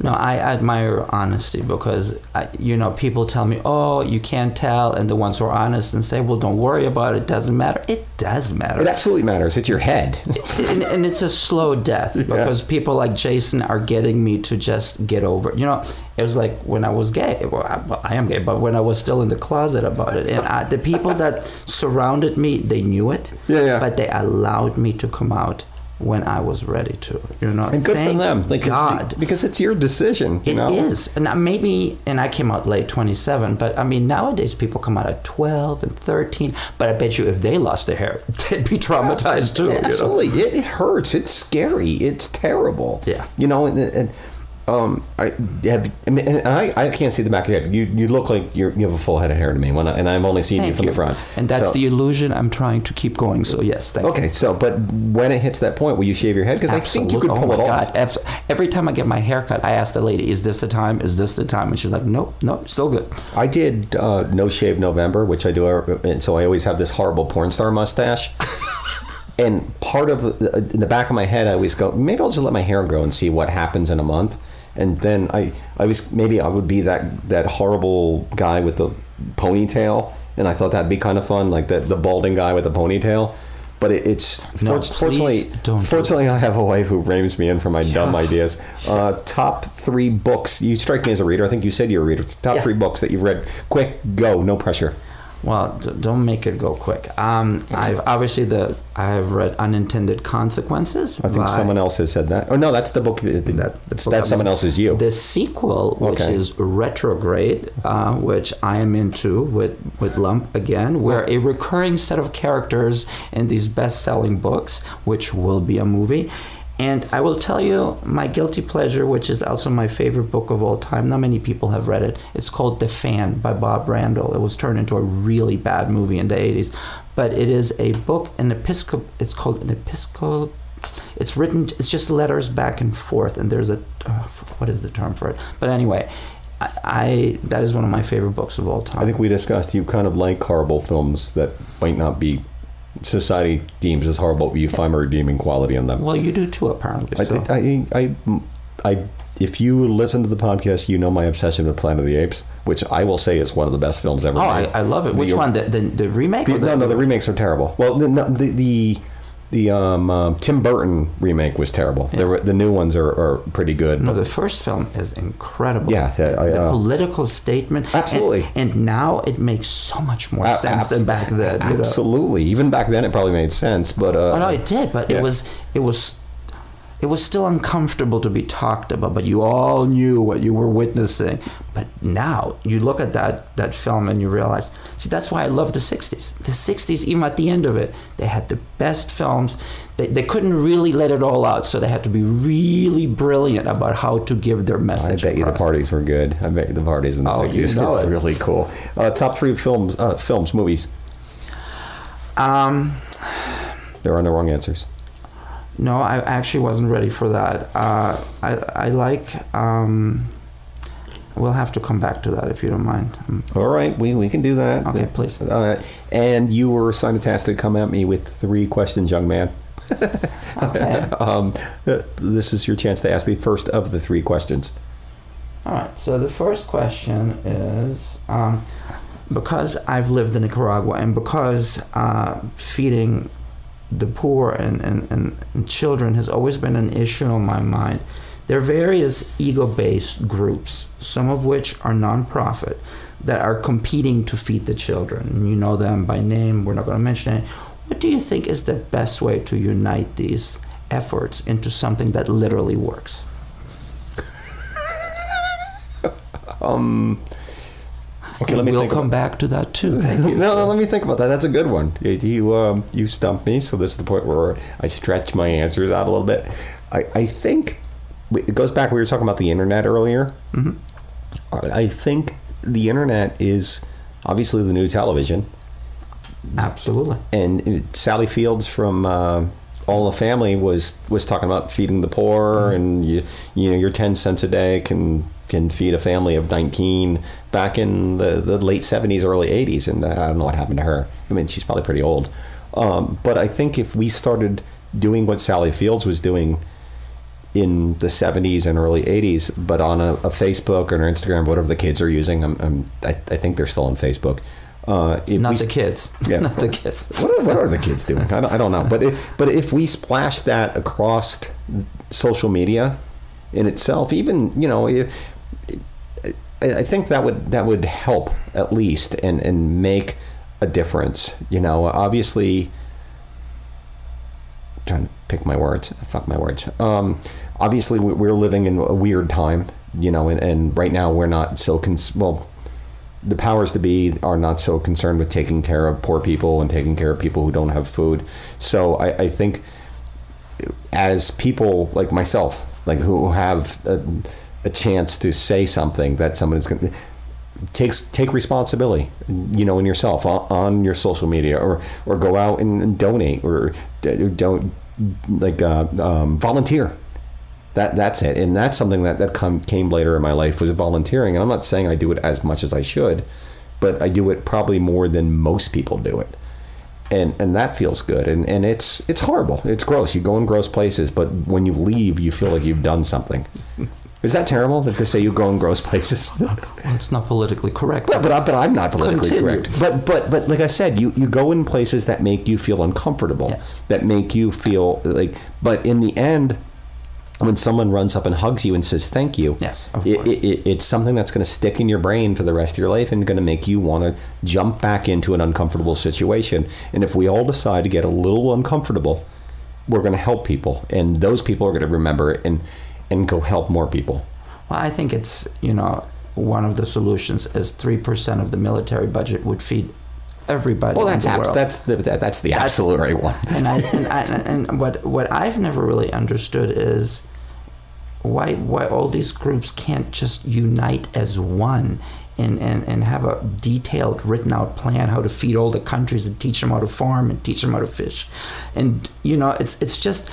No, I admire honesty because I, you know people tell me, "Oh, you can't tell," and the ones who are honest and say, "Well, don't worry about it. It doesn't matter." It does matter. It absolutely matters. It's your head. and, and it's a slow death because people like Jason are getting me to just get over it. You know, it was like when I was gay. Well, I, well, I am gay, but when I was still in the closet about it, and I, the people that surrounded me, they knew it. Yeah, yeah. But they allowed me to come out when I was ready to. You know, And good Thank for them. Like, God. because it's your decision. You It know? is, and I- maybe, and I came out late, twenty-seven. But I mean, nowadays people come out at twelve and thirteen. But I bet you, if they lost their hair, they'd be traumatized too. you know? Absolutely, it, it hurts. It's scary. It's terrible. Yeah. You know, and, and um, I have. I, mean, and I, I can't see the back of your head. You, you look like you're, you have a full head of hair to me, when I, and I'm only seeing you from you. the front. And that's So- the illusion I'm trying to keep going. So yes, thank you. Okay, so but when it hits that point, will you shave your head? Because I think you could pull oh it off. God. Abs- Every time I get my hair cut, I ask the lady, "Is this the time? Is this the time?" And she's like, "Nope, nope, still good." I did uh, no shave November, which I do, uh, and so I always have this horrible porn star mustache. and part of the, in the back of my head, I always go, maybe I'll just let my hair grow and see what happens in a month. And then I, I was maybe I would be that that horrible guy with the ponytail, and I thought that'd be kind of fun, like the the balding guy with the ponytail. But it, it's No, fort- fortunately, fortunately, I have a wife who reams me in for my dumb ideas. Uh, top three books. You strike me as a reader. I think you said you're a reader. Top Yeah. three books that you've read. Quick, go, no pressure. Well, d- don't make it go quick. Um, I've obviously the I've read Unintended Consequences. I think by- someone else has said that. Oh no, that's the book. That, That- that's the book that's I'm someone else's you. The sequel, which Okay. is Retrograde, uh, which I am into with, with Lump again, where a recurring set of characters in these best selling books, which will be a movie. And I will tell you my guilty pleasure, which is also my favorite book of all time. Not many people have read it. It's called The Fan by Bob Randall. It was turned into a really bad movie in the 80s. But it is a book, an episcop. It's called an episcopal it's written it's just letters back and forth and there's a uh, what is the term for it but anyway I, I that is one of my favorite books of all time I think we discussed you kind of like horrible films that might not be society deems as horrible, but you find a redeeming quality in them. well you do too apparently I, so. I, I, I, if you listen to the podcast, you know my obsession with Planet of the Apes, which I will say is one of the best films ever oh I. I love it The- which one the, the, the remake The, the, no, no, the remakes are terrible. Well, the the the, the um, uh, Tim Burton remake was terrible. Were, the new ones are, are pretty good. no, the first film is incredible. Yeah, the- I, the uh, political statement. Absolutely. And, now it makes so much more A- sense abs- than back then. you know? Absolutely. Even back then, it probably made sense. But uh, Oh no, it did, but Yeah. it was it was it was still uncomfortable to be talked about, but you all knew what you were witnessing. But now you look at that that film and you realize, see, that's why I love the '60s. The '60s, even at the end of it, they had the best films. They, they couldn't really let it all out, so they had to be really brilliant about how to give their message. I bet you the parties were good. I bet you the parties in the Oh, you 60s know were it. really cool. Uh, top three films, uh, films, movies. Um, There are no wrong answers. No, I actually wasn't ready for that. Uh, I I like. Um, we'll have to come back to that if you don't mind. Mm. All right, we, we can do that. Okay, please. Uh, and you were assigned a task to come at me with three questions, young man. Okay. Um, uh, this is your chance to ask the first of the three questions. All right. So the first question is um, because I've lived in Nicaragua and because uh, feeding the poor and, and, and, and children has always been an issue on my mind. There are various ego based groups, some of which are nonprofit, that are competing to feed the children. You know them by name, we're not going to mention it. What do you think is the best way to unite these efforts into something that literally works? Um, okay, let me we'll think. come about, back to that too. Thank you. no, no, let me think about that. That's a good one. You you, um, you stumped me, so this is the point where I stretch my answers out a little bit. I, I think it goes back. We were talking about the internet earlier. Mhm. I think the internet is obviously the new television. Absolutely. and Sally Fields from uh, All the Family was was talking about feeding the poor, and you you know your ten cents a day can can feed a family of nineteen back in the, the late seventies, early eighties, and I don't know what happened to her. I mean, she's probably pretty old, um, but I think if we started doing what Sally Fields was doing in the 70s and early 80s, but on a, a Facebook or an Instagram, whatever the kids are using, I'm, I'm, I, I think they're still on Facebook. Uh, if Not we the kids. Yeah. Not the kids. what are, what are the kids doing? I don't, I don't know. But if, but if we splash that across social media in itself, even you know, if, I, I think that would that would help at least and and make a difference. You know, obviously. Trying to pick my words. Fuck my words. Um, obviously, we- we're living in a weird time. You know, and, and right now we're not so cons- well the powers to be are not so concerned with taking care of poor people and taking care of people who don't have food. So I, I think as people like myself, like who have a, a chance to say something that someone's going to takes take responsibility, you know, in yourself on, on your social media, or or go out and, donate, or don't like uh, um, volunteer. That that's it, and that's something that that come, came later in my life was volunteering. And I'm not saying I do it as much as I should, but I do it probably more than most people do it, and and that feels good. And and it's it's horrible. It's gross. You go in gross places, but when you leave, you feel like you've done something. Is that terrible that they say you go in gross places? Well, it's not politically correct. But, but, I, but I'm not politically Continue. correct. But but but like I said, you, you go in places that make you feel uncomfortable. Yes. That make you feel like. But in the end, when someone runs up and hugs you and says thank you, Yes, of it, course. it, it, it's something that's going to stick in your brain for the rest of your life and going to make you want to jump back into an uncomfortable situation. And if we all decide to get a little uncomfortable, we're going to help people, and those people are going to remember it and and go help more people. Well, I think it's, you know, one of the solutions is 3% of the military budget would feed everybody Well, that's abs- that's the, that, that's the absolute right one. and I and, I, and what what I've never really understood is why why all these groups can't just unite as one and, and, and have a detailed written out plan how to feed all the countries and teach them how to farm and teach them how to fish and you know it's it's just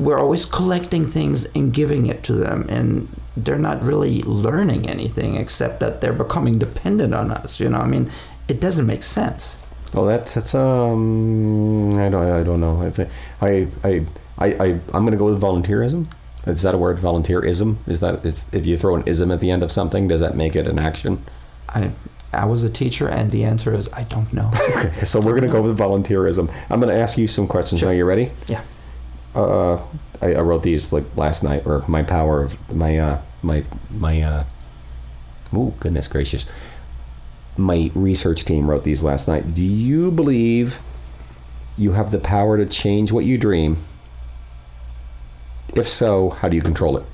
we're always collecting things and giving it to them and they're not really learning anything except that they're becoming dependent on us you know i mean it doesn't make sense Well, that's that's um I don't I don't know. I think I I I, I I'm gonna go with volunteerism. Is that a word? Volunteerism? Is that it's if you throw an ism at the end of something, does that make it an action? i i was a teacher and the answer is i don't know Okay, so we're gonna go with volunteerism. I'm gonna ask you some questions. Sure. Are you ready? yeah Uh, I, I wrote these like last night, or my power of my uh my my uh. Oh goodness gracious! My research team wrote these last night. Do you believe you have the power to change what you dream If so, how do you control it?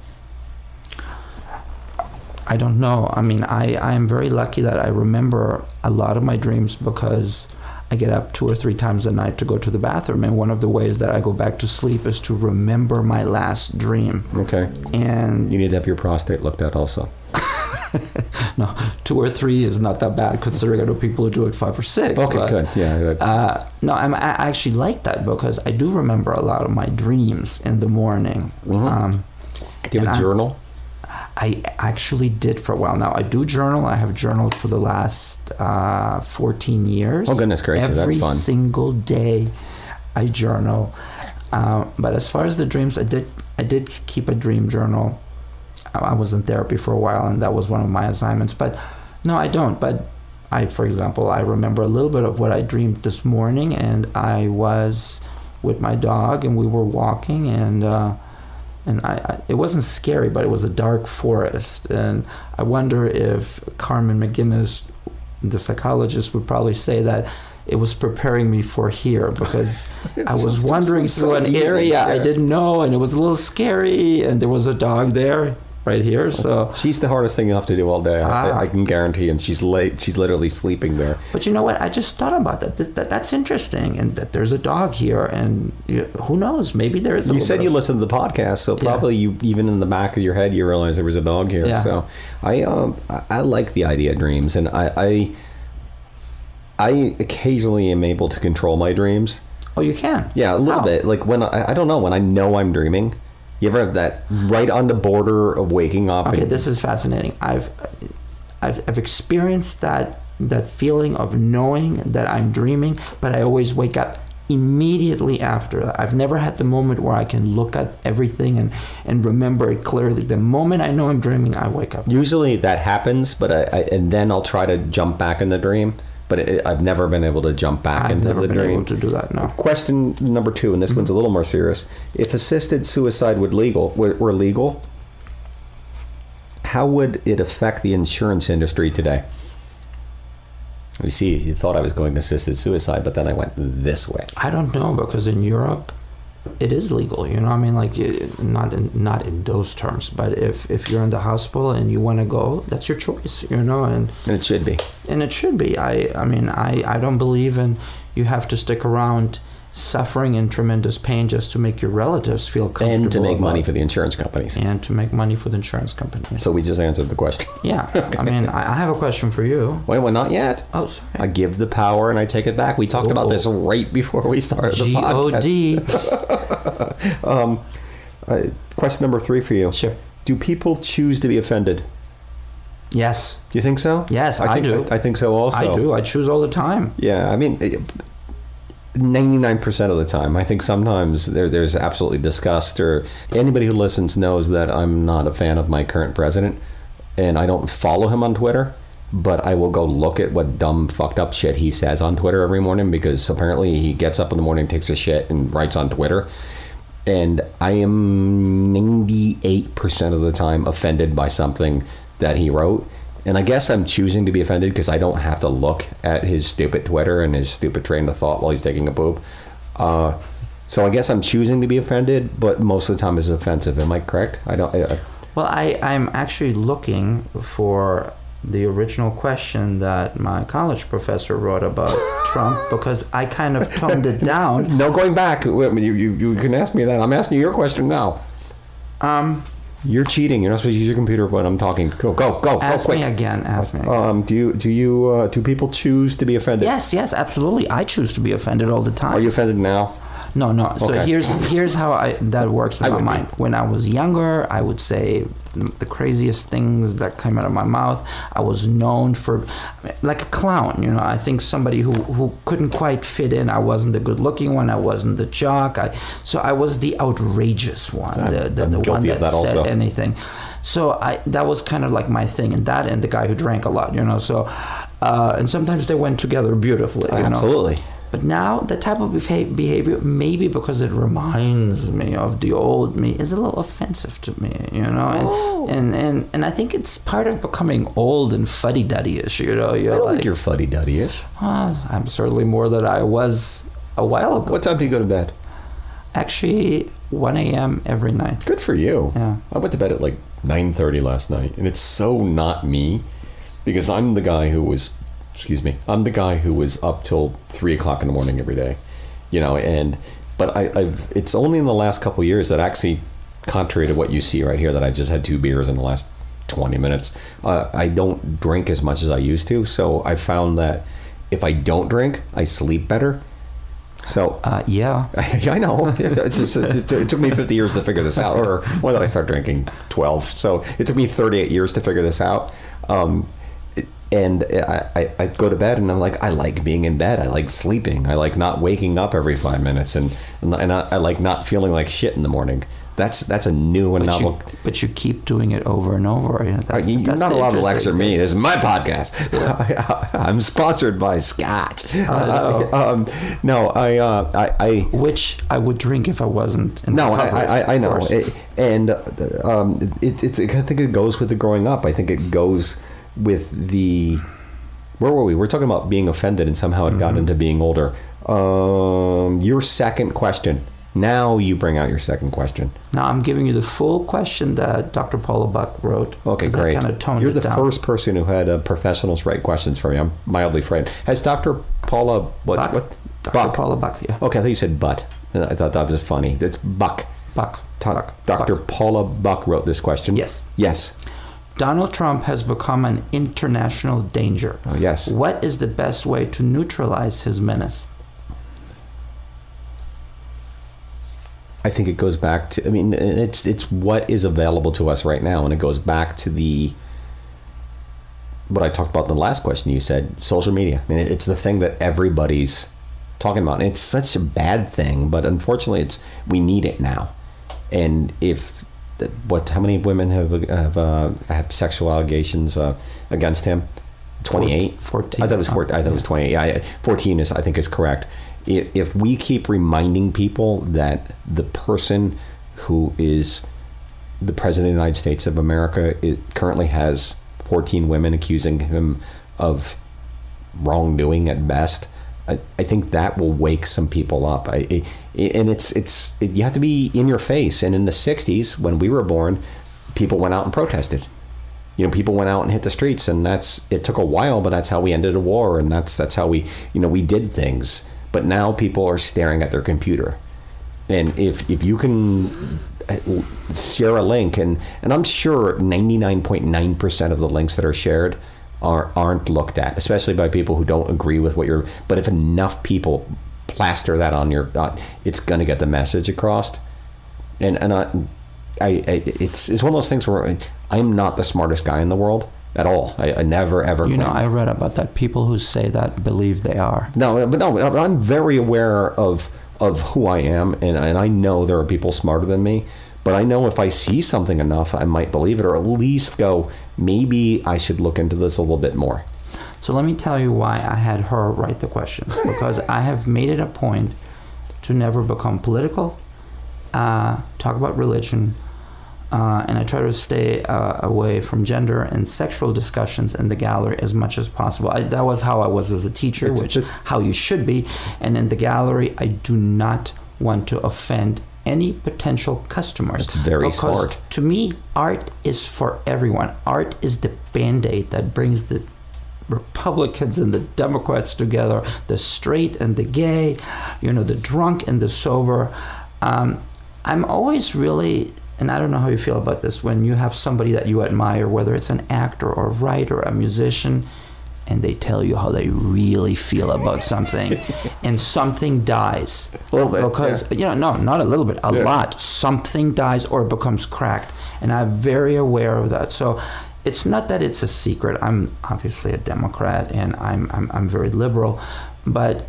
I don't know. I mean, I, I am very lucky that I remember a lot of my dreams because I get up two or three times a night to go to the bathroom. And one of the ways that I go back to sleep is to remember my last dream. Okay. And You need to have your prostate looked at also. no, two or three is not that bad considering I know people who do it five or six. Okay, but, good. Yeah. Uh, no, I'm, I actually like that because I do remember a lot of my dreams in the morning. Mhm. Um, do you have a journal? I actually did for a while now. I do journal. I have journaled for the last uh, 14 years. Oh, goodness gracious, that's Every fun. single day, I journal. Uh, but as far as the dreams, I did I did keep a dream journal. I I was in therapy for a while, and that was one of my assignments. But no, I don't. But I, for example, I remember a little bit of what I dreamed this morning, and I was with my dog, and we were walking, and. Uh, and I, I, it wasn't scary, but it was a dark forest. And I wonder if Carmen McGinnis, the psychologist, would probably say that it was preparing me for here because I was wandering through an easy, area I didn't know, and it was a little scary, and there was a dog there, right here. So, She's the hardest thing you have to do all day. I, Ah. I can guarantee. And she's late. She's literally sleeping there. but you know what? I just thought about that. That, that that's interesting, and that there's a dog here, and you, who knows? Maybe there is. A You said you of- listened to the podcast, so Yeah. probably you even in the back of your head you realized there was a dog here. Yeah. So I um I, I like the idea of dreams, and I, I I occasionally am able to control my dreams. Oh, you can. Yeah, a little How? bit. Like when I, I don't know when I know I'm dreaming. You ever have that right on the border of waking up? Okay, and- this is fascinating. I've, I've, I've experienced that that feeling of knowing that I'm dreaming, but I always wake up immediately after. I've never had the moment where I can look at everything and, and remember it clearly. The moment I know I'm dreaming, I wake up. Usually that happens, but I, I and then I'll try to jump back in the dream. But it, I've never been able to jump back I've into never the been dream. able to do that. No. Question number two, and this mm-hmm. one's a little more serious. If assisted suicide would legal were, were legal, how would it affect the insurance industry today? You see, you thought I was going assisted suicide, but then I went this way. I don't know because in Europe, it is legal. You know, I mean, like not in not in those terms, but if if you're in the hospital and you want to go, that's your choice. You know, and And it should be. and it should be. I I mean, I I don't believe in you have to stick around suffering and tremendous pain just to make your relatives feel comfortable. And to make money for the insurance companies. And to make money for the insurance companies. So we just answered the question. Yeah. okay. I mean, I have a question for you. Wait, well, not yet. Oh, sorry. I give the power and I take it back. We talked about this oh. right before we started the G-O-D. podcast. um, uh, question number three for you. Sure. Do people choose to be offended? Yes. You think so? Yes, I, think, I do. I, I think so also. I do. I choose all the time. Yeah. I mean... It, 99% of the time. I think sometimes there, there's absolutely disgust, or anybody who listens knows that I'm not a fan of my current president, and I don't follow him on Twitter, but I will go look at what dumb, fucked up shit he says on Twitter every morning because apparently he gets up in the morning, takes a shit, and writes on Twitter. And I am 98% of the time offended by something that he wrote and I guess I'm choosing to be offended because I don't have to look at his stupid Twitter and his stupid train of thought while he's taking a poop. Uh, so I guess I'm choosing to be offended, but most of the time it's offensive. Am I correct? I don't. I, I- Well, I, I'm actually looking for the original question that my college professor wrote about Trump because I kind of toned it down. no going back. You, you, you can ask me that. I'm asking you your question now. Um, You're cheating. You're not supposed to use your computer when I'm talking. Go, go, go, ask go me again. Ask me again. Um, do you do you uh, do people choose to be offended? yes, yes, absolutely. I choose to be offended all the time. Are you offended now? No, no. So Okay. here's here's how I that works in I my would be. mind. When I was younger, I would say the craziest things that came out of my mouth. I was known for like a clown. You know, I think somebody who who couldn't quite fit in. I wasn't the good-looking one. I wasn't the jock. I so I was the outrageous one. I'm- the the, the one that, that said anything. So I that was kind of like my thing, and that and the guy who drank a lot. You know, so. Uh, and sometimes they went together beautifully. You know? But now the type of behavior, maybe because it reminds me of the old me, is a little offensive to me, you know. And Oh. and, and and I think it's part of becoming old and fuddy duddy-ish, you know. You're I don't like, think you're fuddy duddy ish. "Well, I'm certainly more than I was a while ago. What time do you go to bed? Actually, 1 a.m. every night. Good for you. Yeah. I went to bed at like 9:30 last night, and it's so not me, because I'm the guy who was, excuse me, I'm the guy who was up till three o'clock in the morning every day, you know. And but I, I've it's only in the last couple of years that actually, contrary to what you see right here, that I just had two beers in the last 20 minutes. Uh, I don't drink as much as I used to, so I found that if I don't drink, I sleep better. So Uh, yeah. I know. It's just, it, it took me 50 years to figure this out. Or when did I start drinking? 12. So it took me 38 years to figure this out. Um, and I, I, I go to bed and I'm like, I like being in bed. I like sleeping. I like not waking up every five minutes. And, and, I, I like not feeling like shit in the morning. That's that's a new and But you, novel. but you keep doing it over and over. Yeah, That's, You're that's not allowed to lecture me. This is my podcast. I'm sponsored by Scott. know. um, no, I, uh, I, I Which I would drink if I wasn't. In No, I, I, I know. It- and uh, um, it, it's. I think it goes with the growing up. I think it goes with the. Where were we? We're talking about being offended, and somehow it got into being older. Um, your second question. Now you bring out your second question. Now I'm giving you the full question that Dr. Paula Buck wrote. Okay, great. Kind of You're the down. first person who had a professionals write questions for me. I'm mildly afraid. Has Dr. Paula what? Buck. What? Dr. Buck. Paula Buck. Yeah. Okay, I thought you said butt. I thought that was funny. It's Buck. Buck. Buck. Dr. Buck. Paula Buck wrote this question. Yes. Yes. Donald Trump has become an international danger. Oh, yes. What is the best way to neutralize his menace? I think it goes back to. I mean, it's it's what is available to us right now, and it goes back to the what I talked about in the last question. You said social media. I mean, it's the thing that everybody's talking about. And it's such a bad thing, but unfortunately, it's we need it now. And if what? How many women have have uh, have sexual allegations uh, against him? Twenty eight. 14. I thought it was 14. I thought it was 28. Yeah, yeah, 14 is I think is correct. If, if we keep reminding people that the person who is the president of the United States of America it currently has 14 women accusing him of wrongdoing at best. I, I think that will wake some people up. I, and it's it's it, you have to be in your face. And in the 60s, when we were born, people went out and protested you know people went out and hit the streets and that's it took a while but that's how we ended a war and that's that's how we you know we did things but now people are staring at their computer and if if you can uh, share a link and and I'm sure 99.9% of the links that are shared are aren't looked at especially by people who don't agree with what you're but if enough people plaster that on your uh, it's going to get the message across and and I, I, I it's it's one of those things where I'm not the smartest guy in the world at all. I, I never ever. You know, I read about that. People who say that believe they are. no, but no, I'm very aware of of who I am, and and I know there are people smarter than me. But I know if I see something enough, I might believe it, or at least go, maybe I should look into this a little bit more. So let me tell you why I had her write the questions. Because I have made it a point to never become political, uh, talk about religion, uh, and I try to stay uh, away from gender and sexual discussions in the gallery as much as possible. I, that was how I was as a teacher, It's- which it's- how you should be. And in the gallery, I do not want to offend any potential customers. That's very because smart. To me, art is for everyone. Art is the band aid that brings the Republicans and the Democrats together, the straight and the gay, you know, the drunk and the sober. Um, I'm always really, and I don't know how you feel about this, when you have somebody that you admire, whether it's an actor or a writer, a musician, and they tell you how they really feel about something, and something dies. A little bit, Because, you know, no, not a little bit, a Yeah. lot. Something dies or it becomes cracked. And I'm very aware of that. So it's not that it's a secret. I'm obviously a Democrat and I'm, I'm, I'm very liberal, but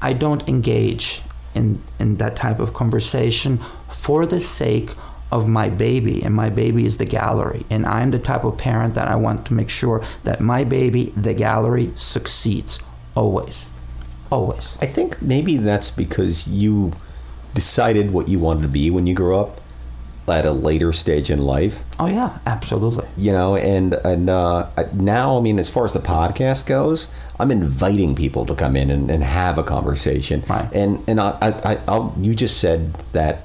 I don't engage in, in that type of conversation for the sake of my baby. And my baby is the gallery. And I'm the type of parent that I want to make sure that my baby, the gallery, succeeds always. Always. I think maybe that's because you decided what you wanted to be when you grew up at a later stage in life. Oh, yeah, absolutely. you know and and uh, now i mean as far as the podcast goes i'm inviting people to come in and, and have a conversation Right. and and I, I, I I'll, you just said that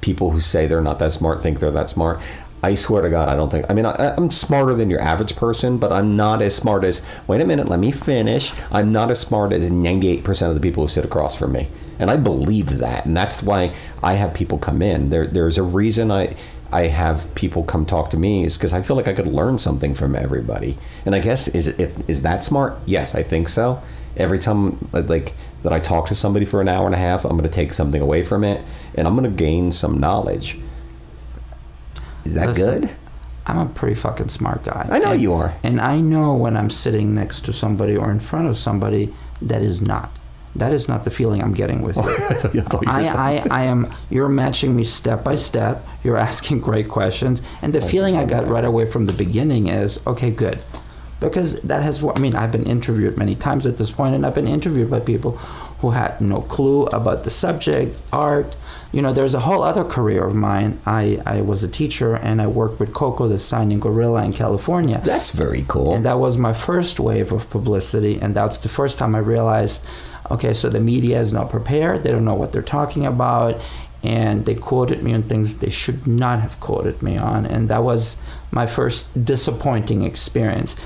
people who say they're not that smart think they're that smart. I swear to God, I don't think. I mean, I, I'm smarter than your average person, but I'm not as smart as. Wait a minute, let me finish. I'm not as smart as 98% of the people who sit across from me, and I believe that, and that's why I have people come in. There, there's a reason I. I have people come talk to me is because I feel like I could learn something from everybody. And I guess is if, is that smart? Yes, I think so. Every time like that I talk to somebody for an hour and a half, I'm going to take something away from it, and I'm going to gain some knowledge. Is that Listen, good? I'm a pretty fucking smart guy. I know And- you are. And I know when I'm sitting next to somebody or in front of somebody that is not. That is not the feeling I'm getting with you. I, I, I am. You're matching me step by step. You're asking great questions, and the feeling I got right away from the beginning is okay, good, because that has. I mean, I've been interviewed many times at this point, and I've been interviewed by people who had no clue about the subject, art. You know, there's a whole other career of mine. I, I was a teacher, and I worked with Koko, the signing gorilla in California. That's very cool. And that was my first wave of publicity. And that's the first time I realized okay, so the media is not prepared. They don't know what they're talking about. And they quoted me on things they should not have quoted me on. And that was my first disappointing experience.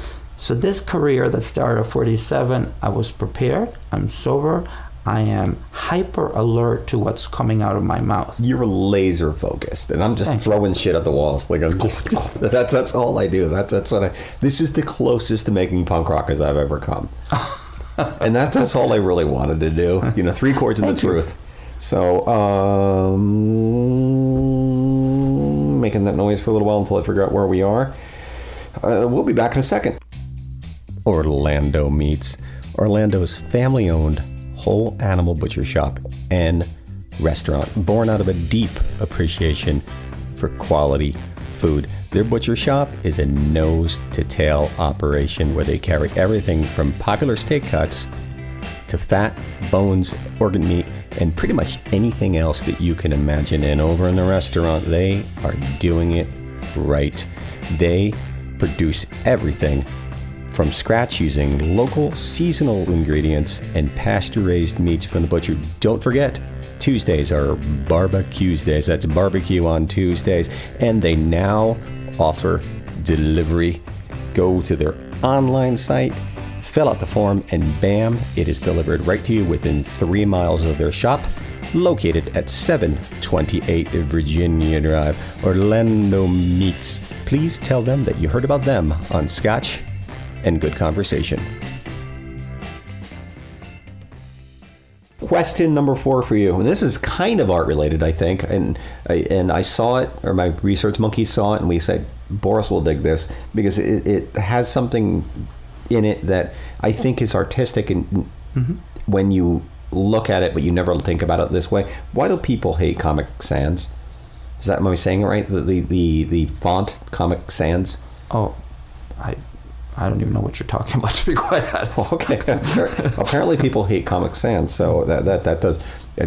So, this career that started at 47, I was prepared, I'm sober, I am hyper alert to what's coming out of my mouth. You're laser focused, and I'm just Thank you. throwing shit at the walls. Like I'm just, just that's that's all I do. That's that's what I. This is the closest to making punk rock as I've ever come, and that that's all I really wanted to do. You know, three chords and the you. truth. So, um, making that noise for a little while until I figure out where we are. Uh, we'll be back in a second. Orlando Meats, Orlando's family owned whole animal butcher shop and restaurant, born out of a deep appreciation for quality food. Their butcher shop is a nose to tail operation where they carry everything from popular steak cuts to fat, bones, organ meat, and pretty much anything else that you can imagine. And over in the restaurant, they are doing it right. They produce everything from scratch using local seasonal ingredients and pasture raised meats from the butcher. Don't forget, Tuesdays are barbecues days. That's barbecue on Tuesdays. And they now offer delivery. Go to their online site, fill out the form, and bam, it is delivered right to you within three miles of their shop. Located at 728 Virginia Drive, Orlando Meats. Please tell them that you heard about them on Scotch and Good Conversation. Question number four for you, and this is kind of art related, I think, and I, and I saw it, or my research monkey saw it, and we said Boris will dig this because it, it has something in it that I think is artistic, and mm-hmm. when you look at it, but you never think about it this way. Why do people hate Comic Sans? Is that am I saying it right? The the the, the font Comic Sans. Oh, I, I don't even know what you're talking about, to be quite honest. Okay. Apparently, people hate Comic Sans, so that that that does. Uh,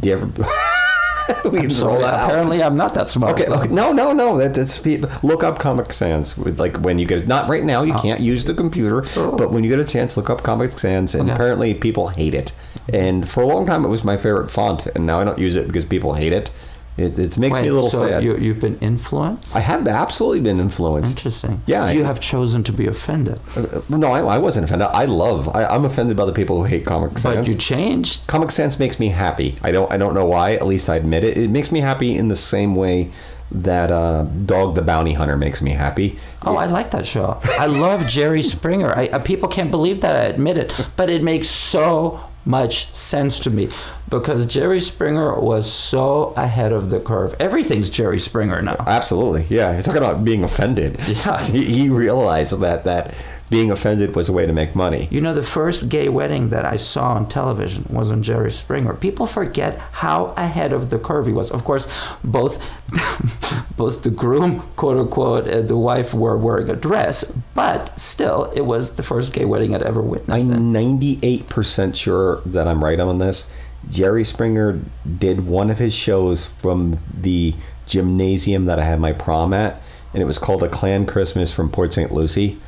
do you ever? we can So roll that out. apparently, I'm not that smart. Okay, okay. No, no, no. That, that's people. Look up Comic Sans. Like when you get not right now, you can't use the computer. Oh. But when you get a chance, look up Comic Sans. And Okay. apparently, people hate it. And for a long time, it was my favorite font. And now I don't use it because people hate it. It, it makes Wait, me a little so sad. You, you've been influenced? I have absolutely been influenced. Interesting. Yeah, You I- have chosen to be offended. Uh, No, I, I wasn't offended. I love. I, I'm offended by the people who hate Comic Sans. But you changed. Comic Sans makes me happy. I don't I don't know why. At least I admit it. It makes me happy in the same way that uh, Dog the Bounty Hunter makes me happy. Oh, I like that show. I love Jerry Springer. I, uh, people can't believe that I admit it, but it makes so much sense to me because Jerry Springer was so ahead of the curve. Everything's Jerry Springer now. Absolutely, yeah. You're talking about being offended. Yeah. he, he realized that that being offended was a way to make money. You know, the first gay wedding that I saw on television was on Jerry Springer. People forget how ahead of the curve he was. Of course, both both the groom, quote unquote, and the wife were wearing a dress, but still, it was the first gay wedding I'd ever witnessed. I'm 98% sure that I'm right on this. Jerry Springer did one of his shows from the gymnasium that I had my prom at, and it was called A Klan Christmas from Port St. Lucie.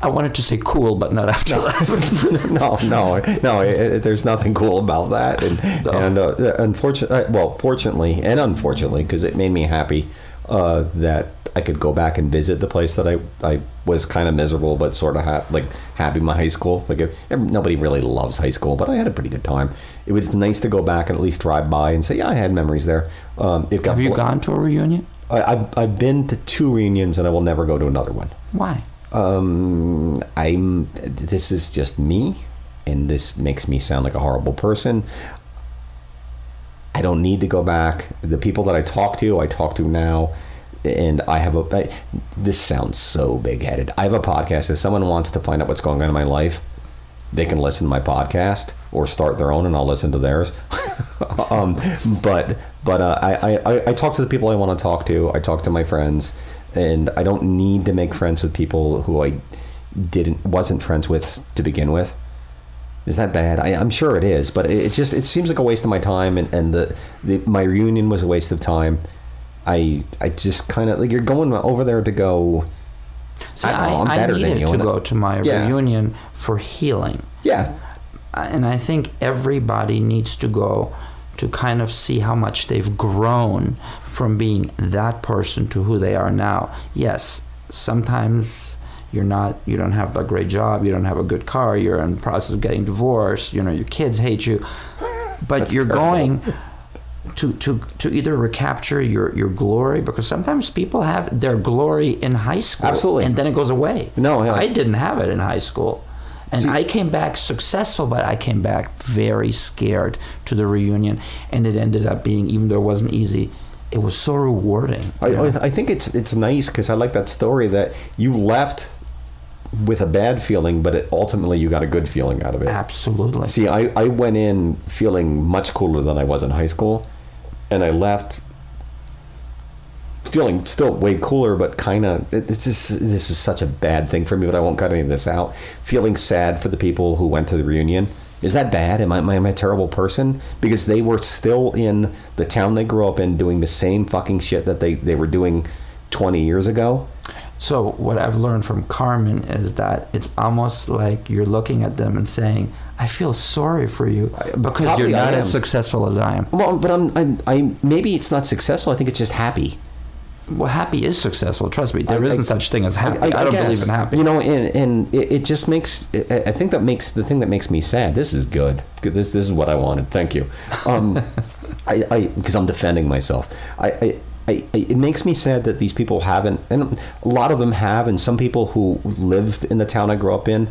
I wanted to say cool, but not afterlife. no, no, no. It, it, there's nothing cool about that, and No. and uh, unfortunately, well, fortunately and unfortunately, because it made me happy uh, that I could go back and visit the place that I I was kind of miserable, but sort of ha- like happy my high school. Like if, nobody really loves high school, but I had a pretty good time. It was nice to go back and at least drive by and say, yeah, I had memories there. Um, it got Have you bl- gone to a reunion? I, I've I've been to two reunions, and I will never go to another one. Why? Um, I'm. This is just me, and this makes me sound like a horrible person. I don't need to go back. The people that I talk to, I talk to now, and I have a. I, this sounds so big-headed. I have a podcast. If someone wants to find out what's going on in my life, they can listen to my podcast or start their own, and I'll listen to theirs. um, but but uh, I, I I talk to the people I want to talk to. I talk to my friends, and I don't need to make friends with people who I didn't wasn't friends with to begin with. Is that bad? I, I'm sure it is, but it, it just it seems like a waste of my time, and, and the, the my reunion was a waste of time. I I just kind of like you're going over there to go. See, I know, I, better than needed you, to go to my Yeah. reunion for healing. Yeah, and I think everybody needs to go to kind of see how much they've grown from being that person to who they are now. Yes, sometimes you're not you don't have a great job, you don't have a good car, you're in the process of getting divorced, you know, your kids hate you. But That's you're terrible. going to, to to either recapture your, your glory because sometimes people have their glory in high school Absolutely. and then it goes away. No, yeah. I didn't have it in high school. And I came back successful, but I came back very scared to the reunion. And it ended up being, even though it wasn't easy, it was so rewarding. I, I I think it's it's nice because I like that story that you left with a bad feeling, but it, ultimately you got a good feeling out of it. Absolutely. See, I, I went in feeling much cooler than I was in high school, and I left feeling still way cooler, but kind of it's just this is such a bad thing for me. But I won't cut any of this out. Feeling sad for the people who went to the reunion. Is that bad? Am I, am I a terrible person? Because they were still in the town they grew up in, doing the same fucking shit that they, they were doing twenty years ago. So, what I've learned from Carmen is that it's almost like you're looking at them and saying, I feel sorry for you because probably you're not as successful as I am. Well, but I'm, I'm I maybe it's not successful. I think it's just happy. Well, happy is successful. Trust me, there I- not I- such thing as happy. I, don't guess. believe in happy. You know, and, and it, it just makes. I I think that makes the thing that makes me sad. This is good. This this is what I wanted. Thank you. Um, I I because I'm defending myself. I. I I, it makes me sad that these people haven't, and a lot of them have, and some people who live in the town I grew up in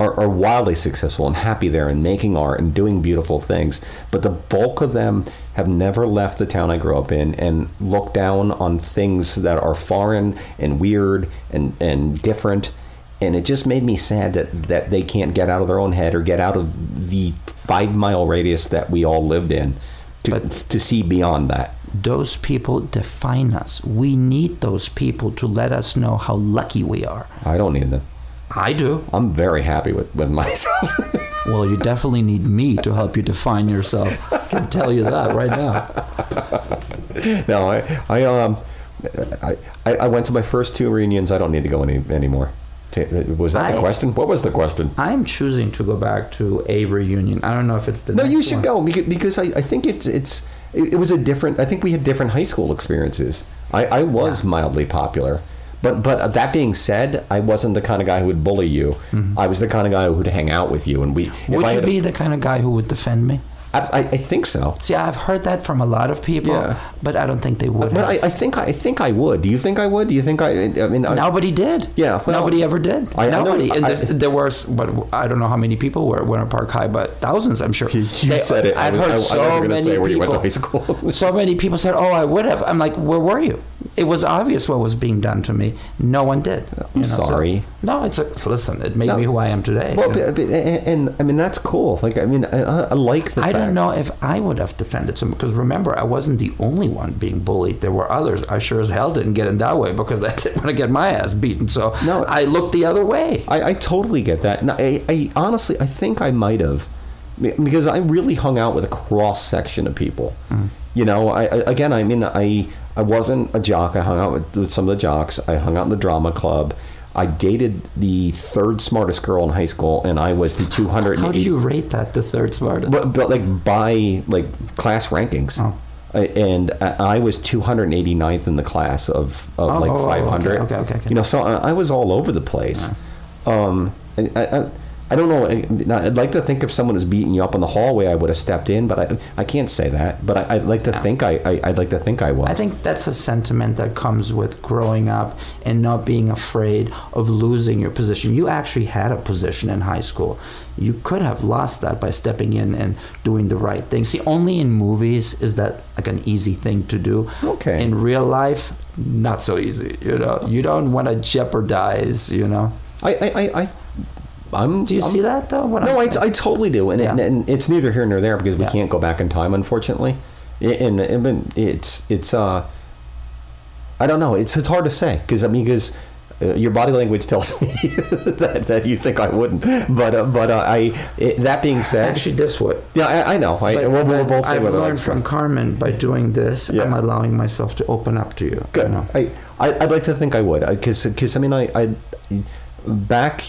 are, are wildly successful and happy there and making art and doing beautiful things. But the bulk of them have never left the town I grew up in and look down on things that are foreign and weird and, and different. And it just made me sad that, that they can't get out of their own head or get out of the five mile radius that we all lived in to, But- to see beyond that. Those people define us. We need those people to let us know how lucky we are. I don't need them. I do. I'm very happy with, with myself. Well, you definitely need me to help you define yourself. I can tell you that right now. no, I, I, um, I, I I went to my first two reunions. I don't need to go any anymore. Was that the question? What was the question? I'm choosing to go back to a reunion. I don't know if it's the No, you should one. go because I, I think it's it's it, it was a different. I think we had different high school experiences. I, I was mildly popular, but but that being said, I wasn't the kind of guy who would bully you. I was the kind of guy who would hang out with you, and we. Mm-hmm. Would you had a- be the kind of guy who would defend me? I, I, think so. See, I've heard that from a lot of people, Yeah. but I don't think they would. But have. I, I think I think I would. Do you think I would? Do you think I? I mean, I, Nobody did. Yeah, well, nobody ever did. I- I know- Nobody. and I- there was, but I don't know how many people were at Winter Park High, but thousands, I'm sure. You They- said it. I've heard so many say where you went to people- high school. so many people said, "Oh, I would have." I'm like, "Where were you?" It was obvious what was being done to me. No one did. I'm sorry. no, it's a, listen. It made No. me who I am today. Well, but, but, and, and I mean that's cool. Like I mean, I, I like the. I fact. don't know if I would have defended someone because remember, I wasn't the only one being bullied. There were others. I sure as hell didn't get in that way because I didn't want to get my ass beaten. So No. I looked the other way. I, I totally get that. And I, I honestly, I think I might have, because I really hung out with a cross section of people. Mm. You know, I, I again, I mean, I I wasn't a jock. I hung out with, with some of the jocks. I hung out in the drama club. I dated the third smartest girl in high school, and I was the 280. How do you rate that? The third smartest. But, but like by like class rankings. Oh. And I was 289th in the class of, of Oh, like oh, oh, 500. okay, okay, okay. You know, so I was all over the place. Um, and I, I, I don't know. I'd like to think if someone was beating you up in the hallway, I would have stepped in, but I, I can't say that. But I, I'd like to think I, I, I'd like to think I was. I think that's a sentiment that comes with growing up and not being afraid of losing your position. You actually had a position in high school. You could have lost that by stepping in and doing the right thing. See, only in movies is that like an easy thing to do. Okay. In real life, not so easy. You know, you don't want to jeopardize. You know. I, I, I, I I'm. Do you I'm- see that though? What No, I, I'm totally do, and, Yeah. and it's neither here nor there because we Yeah. can't go back in time, unfortunately. And, and, it's it's uh, I don't know. It's it's hard to say because I mean because. Uh, your body language tells me that, that you think I wouldn't, but uh, but uh, I. It, that being said, actually this would. yeah, I, I know. I, But, we'll, we'll both say I've learned from Carmen by doing this. Yeah. I'm allowing myself to open up to you. Good. You know? I, I I'd like to think I would because because I mean I I back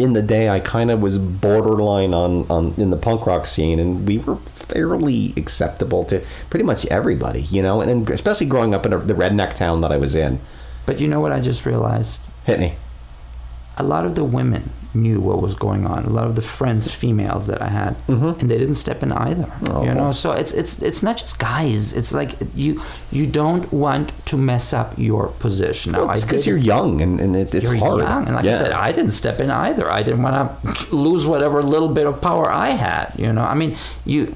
in the day I kind of was borderline on on in the punk rock scene and we were fairly acceptable to pretty much everybody you know and, and especially growing up in a, the redneck town that I was in. But you know what I just realized? Hit me. A lot of the women knew what was going on. A lot of the friends, females that I had, and they didn't step in either. Mm-hmm. Oh. You know, so it's it's it's not just guys. It's like you you don't want to mess up your position. Now, I It's because you're young and, and it, it's you're hard. young, and like yeah. I said, I didn't step in either. I didn't want to lose whatever little bit of power I had. You know, I mean, you.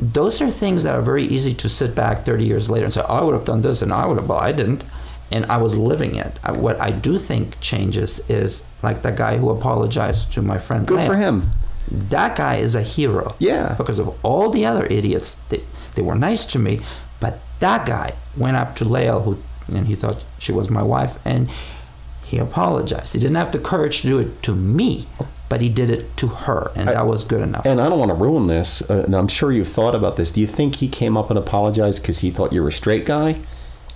Those are things that are very easy to sit back 30 years later and say, "I would have done this," and I would have. Well, I didn't, and I was living it. I- What I do think changes is like the guy who apologized to my friend. Good for him. That guy is a hero. Yeah. Because of all the other idiots, they, they were nice to me, but that guy went up to Lael, who and he thought she was my wife, and he apologized. He didn't have the courage to do it to me, but he did it to her, and that was good enough. And I don't want to ruin this, uh, and I'm sure you've thought about this. Do you think he came up and apologized because he thought you were a straight guy?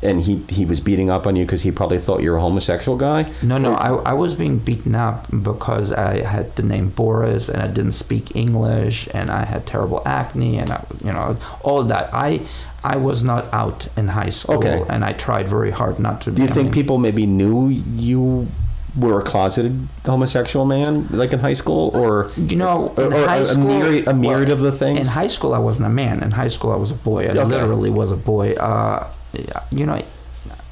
And he, he was beating up on you because he probably thought you were a homosexual guy? No, no, I, I was being beaten up because I had the name Boris and I didn't speak English and I had terrible acne and I, you know all that. I I was not out in high school Okay. and I tried very hard not to. Do you I think mean, people maybe knew you were a closeted homosexual man, like in high school, or You know, or, in or high a, school, myriad, a myriad well, of the things? In high school, I wasn't a man. In high school, I was a boy. I Okay. literally was a boy. Uh, you know,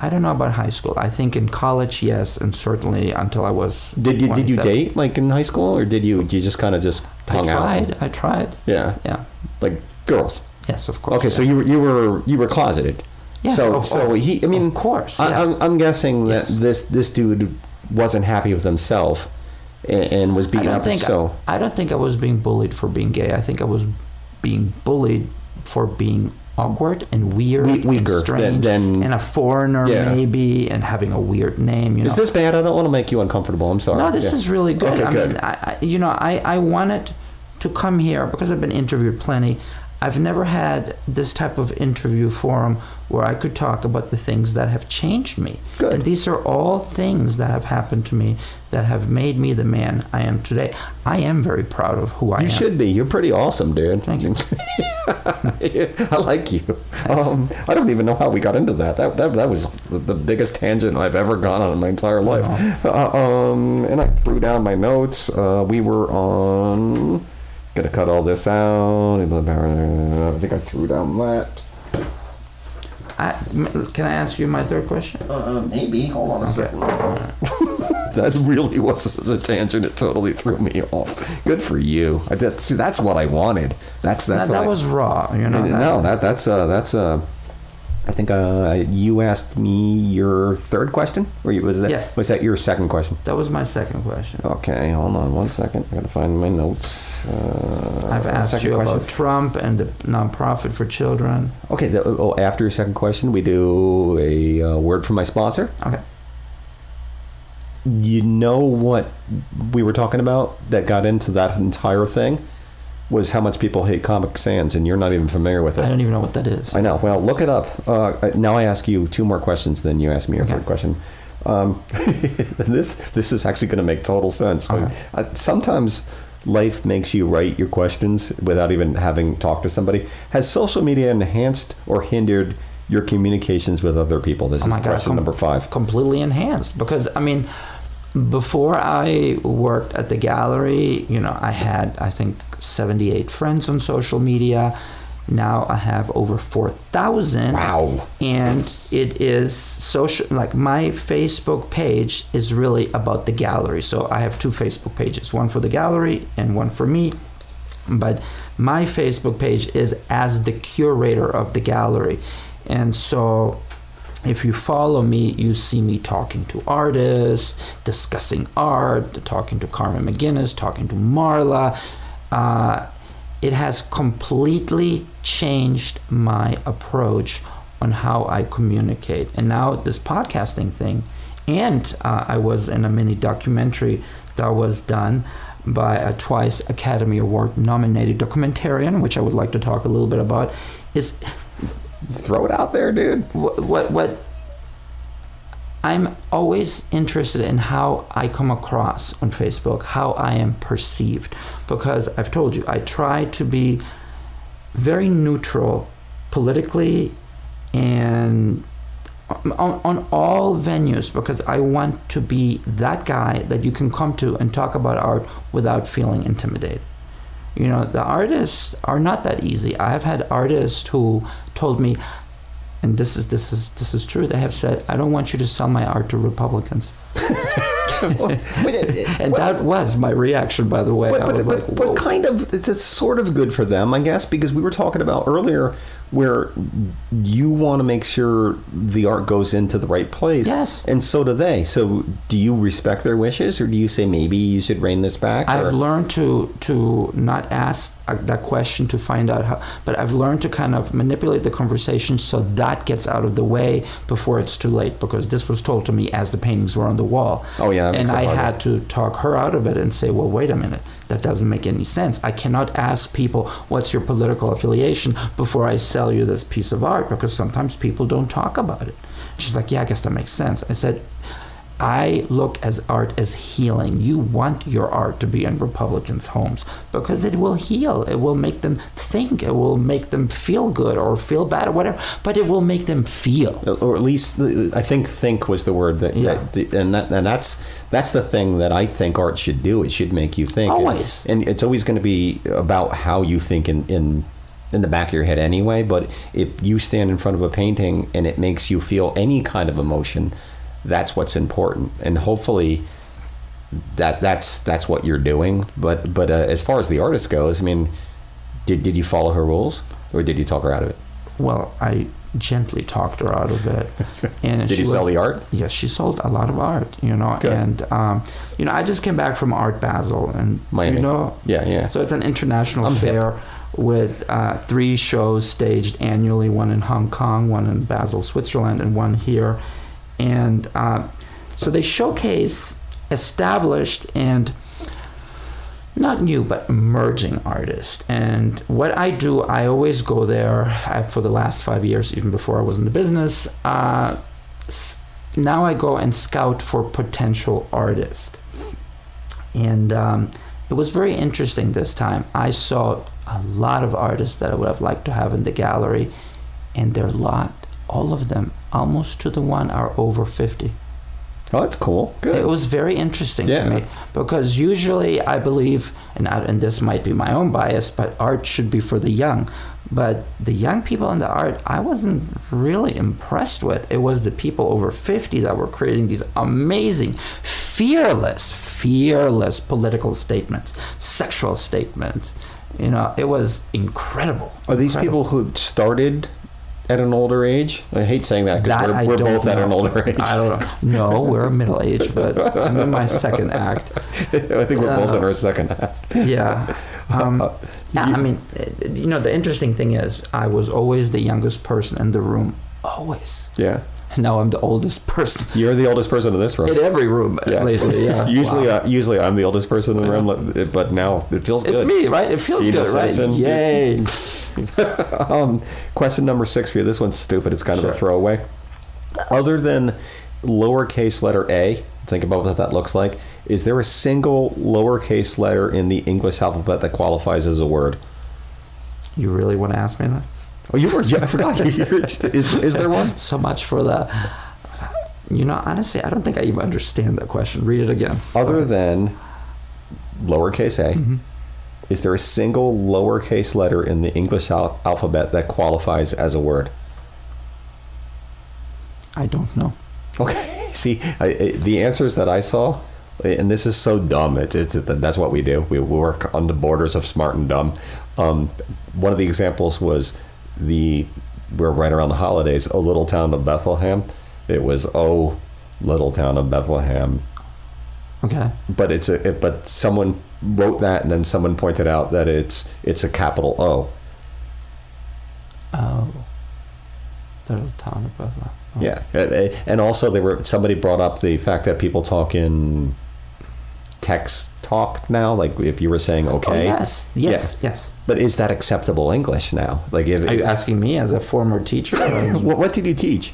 I don't know about high school. I think in college, yes, and certainly until I was. did you did you date like in high school, or did you you just kind of just I hung out? I tried. I tried. Yeah, Yeah. like girls. Yes, of course. Okay, so you were you were you were closeted. Yes, so of- so he I mean of course, I, yes. I'm I'm guessing that Yes. this this dude wasn't happy with himself and, and was I beaten up. think so I don't think I was being bullied for being gay. I think I was being bullied for being awkward and weird We- and weaker than- strange than- and a foreigner Yeah. maybe and having a weird name. You know. is this bad? I don't want to make you uncomfortable. I'm sorry. No, this Yeah. is really good. Okay, I good. mean, I, I, you know, I, I wanted to come here because I've been interviewed plenty. I've never had this type of interview forum where I could talk about the things that have changed me. Good. And these are all things that have happened to me that have made me the man I am today. I am very proud of who I You am. You should be. You're pretty awesome, dude. Thank you. I like you. Um, I don't even know how we got into that. That that, that was the, the biggest tangent I've ever gone on in my entire life. Uh, um, and I threw down my notes. Uh, we were on. Gonna cut all this out. I think I threw down that. I, m- can I ask you my third question? Uh, maybe. Hold on a Okay. second. that really was a tangent. It totally threw me off. Good for you. I did. See, that's what I wanted. That's that's that what that I- was raw, you know. that- no, that that's uh that's uh I think uh you asked me your third question or was that Yes. was that your second question? that was my second question. Okay, hold on one second. I gotta find my notes. Uh, I've asked you question. about Trump and the nonprofit for children. Okay, the, oh, after your second question, we do a uh, word from my sponsor. Okay. You know what we were talking about that got into that entire thing was how much people hate Comic Sans, and you're not even familiar with it. I don't even know what that is. I know. Well, look it up. Uh, now I ask you two more questions, then you ask me your Okay. third question. Um, this this is actually going to make total sense. Okay. Uh, sometimes life makes you write your questions without even having talked to somebody. Has social media enhanced or hindered your communications with other people? This is Oh my God, question com- number five. completely enhanced because I mean, before I worked at the gallery, you know, I had I think 78 friends on social media. Now I have over 4,000. Wow. And it is social, like my Facebook page is really about the gallery. So I have two Facebook pages, one for the gallery and one for me. But my Facebook page is as the curator of the gallery. And so if you follow me, you see me talking to artists, discussing art, talking to Carmen McGinnis, talking to Marla. Uh, it has completely changed my approach on how I communicate. And now this podcasting thing, and uh, I was in a mini documentary that was done by a twice Academy Award nominated documentarian, which I would like to talk a little bit about, is Throw it out there, dude. what what what I'm always interested in how I come across on Facebook, how I am perceived, because I've told you I try to be very neutral politically and on, on all venues because I want to be that guy that you can come to and talk about art without feeling intimidated. You know, the artists are not that easy. I have had artists who told me, and this is this is this is true. They have said, "I don't want you to sell my art to Republicans," and that was my reaction. By the way, But, but, but, like, but kind of, it's sort of good for them, I guess, because we were talking about earlier where you want to make sure the art goes into the right place. Yes. And so do they. So do you respect their wishes or do you say maybe you should rein this back? I've or- learned to to not ask uh, that question to find out how, but I've learned to kind of manipulate the conversation so that gets out of the way before it's too late. Because this was told to me as the paintings were on the wall. Oh, yeah, and I harder. had to talk her out of it and say, well, wait a minute, that doesn't make any sense. I cannot ask people what's your political affiliation before I sell you this piece of art because sometimes people don't talk about it. She's like, yeah, I guess that makes sense. I said. I look as art as healing. You want your art to be in Republicans' homes because it will heal. It will make them think. It will make them feel good or feel bad or whatever. But it will make them feel. Uh, or at least I think think was the word that, Yeah. that and that, and that's that's the thing that I think art should do. It should make you think. Always. and, it's always going to be about how you think in in in the back of your head anyway. But if you stand in front of a painting and it makes you feel any kind of emotion, that's what's important. And hopefully, that that's that's what you're doing. But but uh, as far as the artist goes, I mean, did did you follow her rules or did you talk her out of it? Well, I gently talked her out of it. And Did she you sell was- the art? Yes, she sold a lot of art. You know, Good. and um, you know, I just came back from Art Basel, and Miami. you know, Yeah, yeah. So it's an international I'm hip. fair with uh, three shows staged annually: one in Hong Kong, one in Basel, Switzerland, and one here. And uh, so they showcase established and not new but emerging artists. And what i do i always go there uh, for the last five years even before i was in the business uh, now i go and scout for potential artists. And um, it was very interesting this time. I saw a lot of artists that i would have liked to have in the gallery and their lot all of them almost to the one are over 50 Oh, that's cool. Good. it was very interesting Yeah. to me because usually I believe, and, I, and this might be my own bias, but art should be for the young. But the young people in the art, I wasn't really impressed with. It was the people over 50 that were creating these amazing, fearless, fearless political statements, sexual statements. You know, it was incredible. Are these Incredible. people who started at an older age? I hate saying that because we're, we're both at an older age. I don't know. No, we're middle age, but I'm in my second act. I think we're both in Uh, our second half. Yeah. Um, Uh, yeah, you- I mean, uh, you know, the interesting thing is, I was always the youngest person in the room. Always. Yeah. Now I'm the oldest person You're the oldest person in this room. in every room Yeah. lately. Yeah. usually, Wow. uh, usually I'm the oldest person in the room, but now it feels it's good. me, right? It feels Senior good, right? citizen. Yay. um, question number six for you. This one's stupid. It's kind of a throwaway. Other than lowercase letter A, think about what that looks like. Is there a single lowercase letter in the English alphabet that qualifies as a word? You really want to ask me that? Oh, you were. Yeah, I forgot. is is there one? So much for the. You know, honestly, I don't think I even understand that question. Read it again. Other than lowercase a, Mm-hmm. is there a single lowercase letter in the English al- alphabet that qualifies as a word? I don't know. Okay. See, I, I, the answers that I saw, and this is so dumb. It's, it's that's what we do. We work on the borders of smart and dumb. Um, one of the examples was the we're right around the holidays. Oh, little town of Bethlehem. It was oh, little town of Bethlehem. Okay. But it's a it, but someone wrote that, and then someone pointed out that it's it's a capital O. Oh. The little town of Bethlehem. Oh. Yeah, and also they were somebody brought up the fact that people talk in text talk now. Like if you were saying Oh, okay, yes. Yes. Yes. But is that acceptable English now? Like if Are you asking me as a former teacher? what, what did you teach?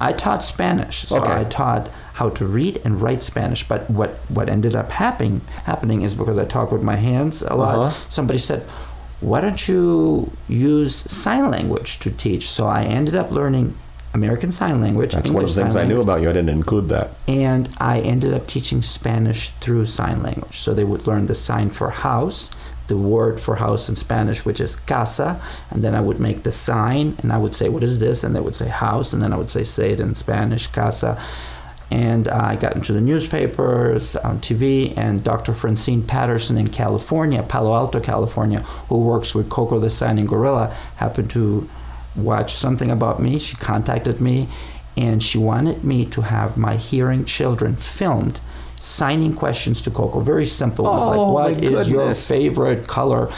I taught Spanish, so Okay. I taught how to read and write Spanish. But what what ended up happening happening is because I talk with my hands a lot. Uh-huh. Somebody said, "Why don't you use sign language to teach?" So I ended up learning American Sign Language. That's one of the things I knew about you. I didn't include that. And I ended up teaching Spanish through sign language. So they would learn the sign for house, the word for house in Spanish, which is casa, and then I would make the sign and I would say, What is this? And they would say house, and then I would say, Say it in Spanish, casa. And I got into the newspapers, on TV, and Dr. Francine Patterson in California, Palo Alto, California, who works with Koko the Signing Gorilla, happened to watch something about me. She contacted me and she wanted me to have my hearing children filmed signing questions to Koko. Very simple. It was Oh, like, what is your favorite color?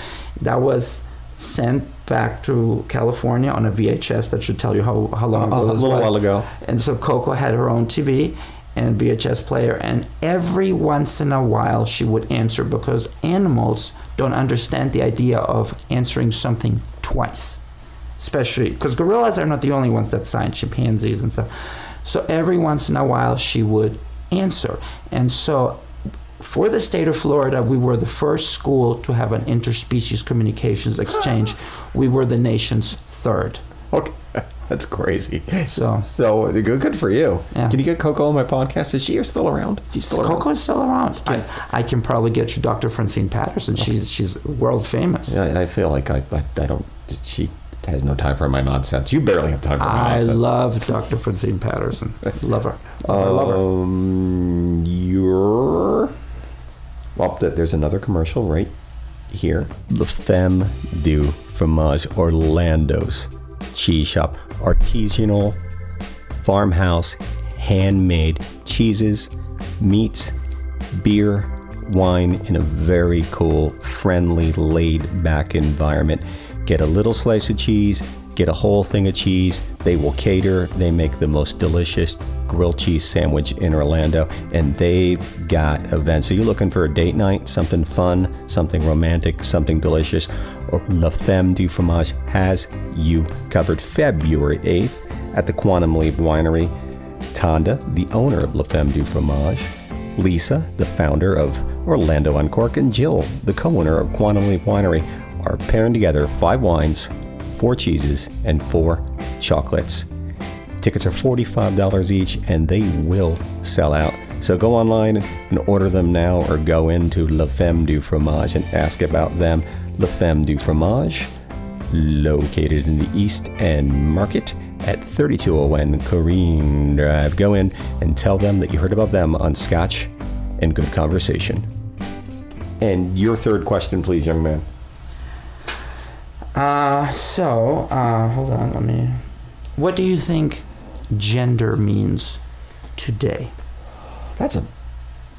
That was sent back to California on a VHS that should tell you how, how long ago a little was. while ago. And so Koko had her own TV and VHS player, and every once in a while she would answer because animals don't understand the idea of answering something twice, especially because gorillas are not the only ones that sign, chimpanzees and stuff. So every once in a while she would answer, and so. For the state of Florida, we were the first school to have an interspecies communications exchange. We were the nation's third. Okay, that's crazy. So So good, good for you. Yeah. Can you get Koko on my podcast? Is she still around? Is she still around? Koko is still around. I, I can probably get you Dr. Francine Patterson. She's she's world famous. Yeah, I feel like I, I, I don't. She has no time for my nonsense. You barely have time for my I nonsense. I love Dr. Francine Patterson. I love her. Love her. Love her. Um, you're. Well, there's another commercial right here. The Femme du Fromage Orlando's cheese shop. Artisanal, farmhouse, handmade cheeses, meats, beer, wine in a very cool, friendly, laid back environment. Get a little slice of cheese, get a whole thing of cheese. They will cater. They make the most delicious grilled cheese sandwich in Orlando, and they've got events. So you're looking for a date night, something fun, something romantic, something delicious, or La Femme du Fromage has you covered. February 8th at the Quantum Leap Winery. Tonda, the owner of La Femme du Fromage, Lisa, the founder of Orlando Uncork, and Jill, the co-owner of Quantum Leap Winery, are pairing together five wines, four cheeses, and four chocolates. Tickets are $45 each, and they will sell out. So go online and order them now, or go into La Femme du Fromage and ask about them. La Femme du Fromage, located in the East End Market at 3201 Corrine Drive. Go in and tell them that you heard about them on Scotch and Good Conversation. And your third question, please, young man. Uh, so, uh, hold on. Let me. What do you think gender means today? That's an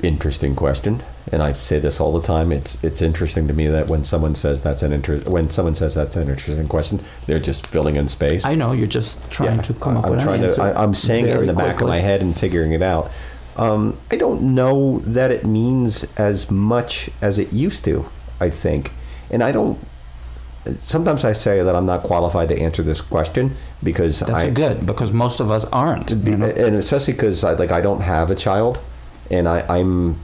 interesting question, and I say this all the time. It's it's interesting to me that when someone says that's an inter- when someone says that's an interesting question, they're just filling in space. I know you're just trying Yeah, to come up I'm with trying to. I, I'm saying it in the back of my head and figuring it out. Um, I don't know that it means as much as it used to. I think, and I don't. Sometimes I say that I'm not qualified to answer this question because I That's I good because most of us aren't. you know? and especially because I, like I don't have a child, and I, I'm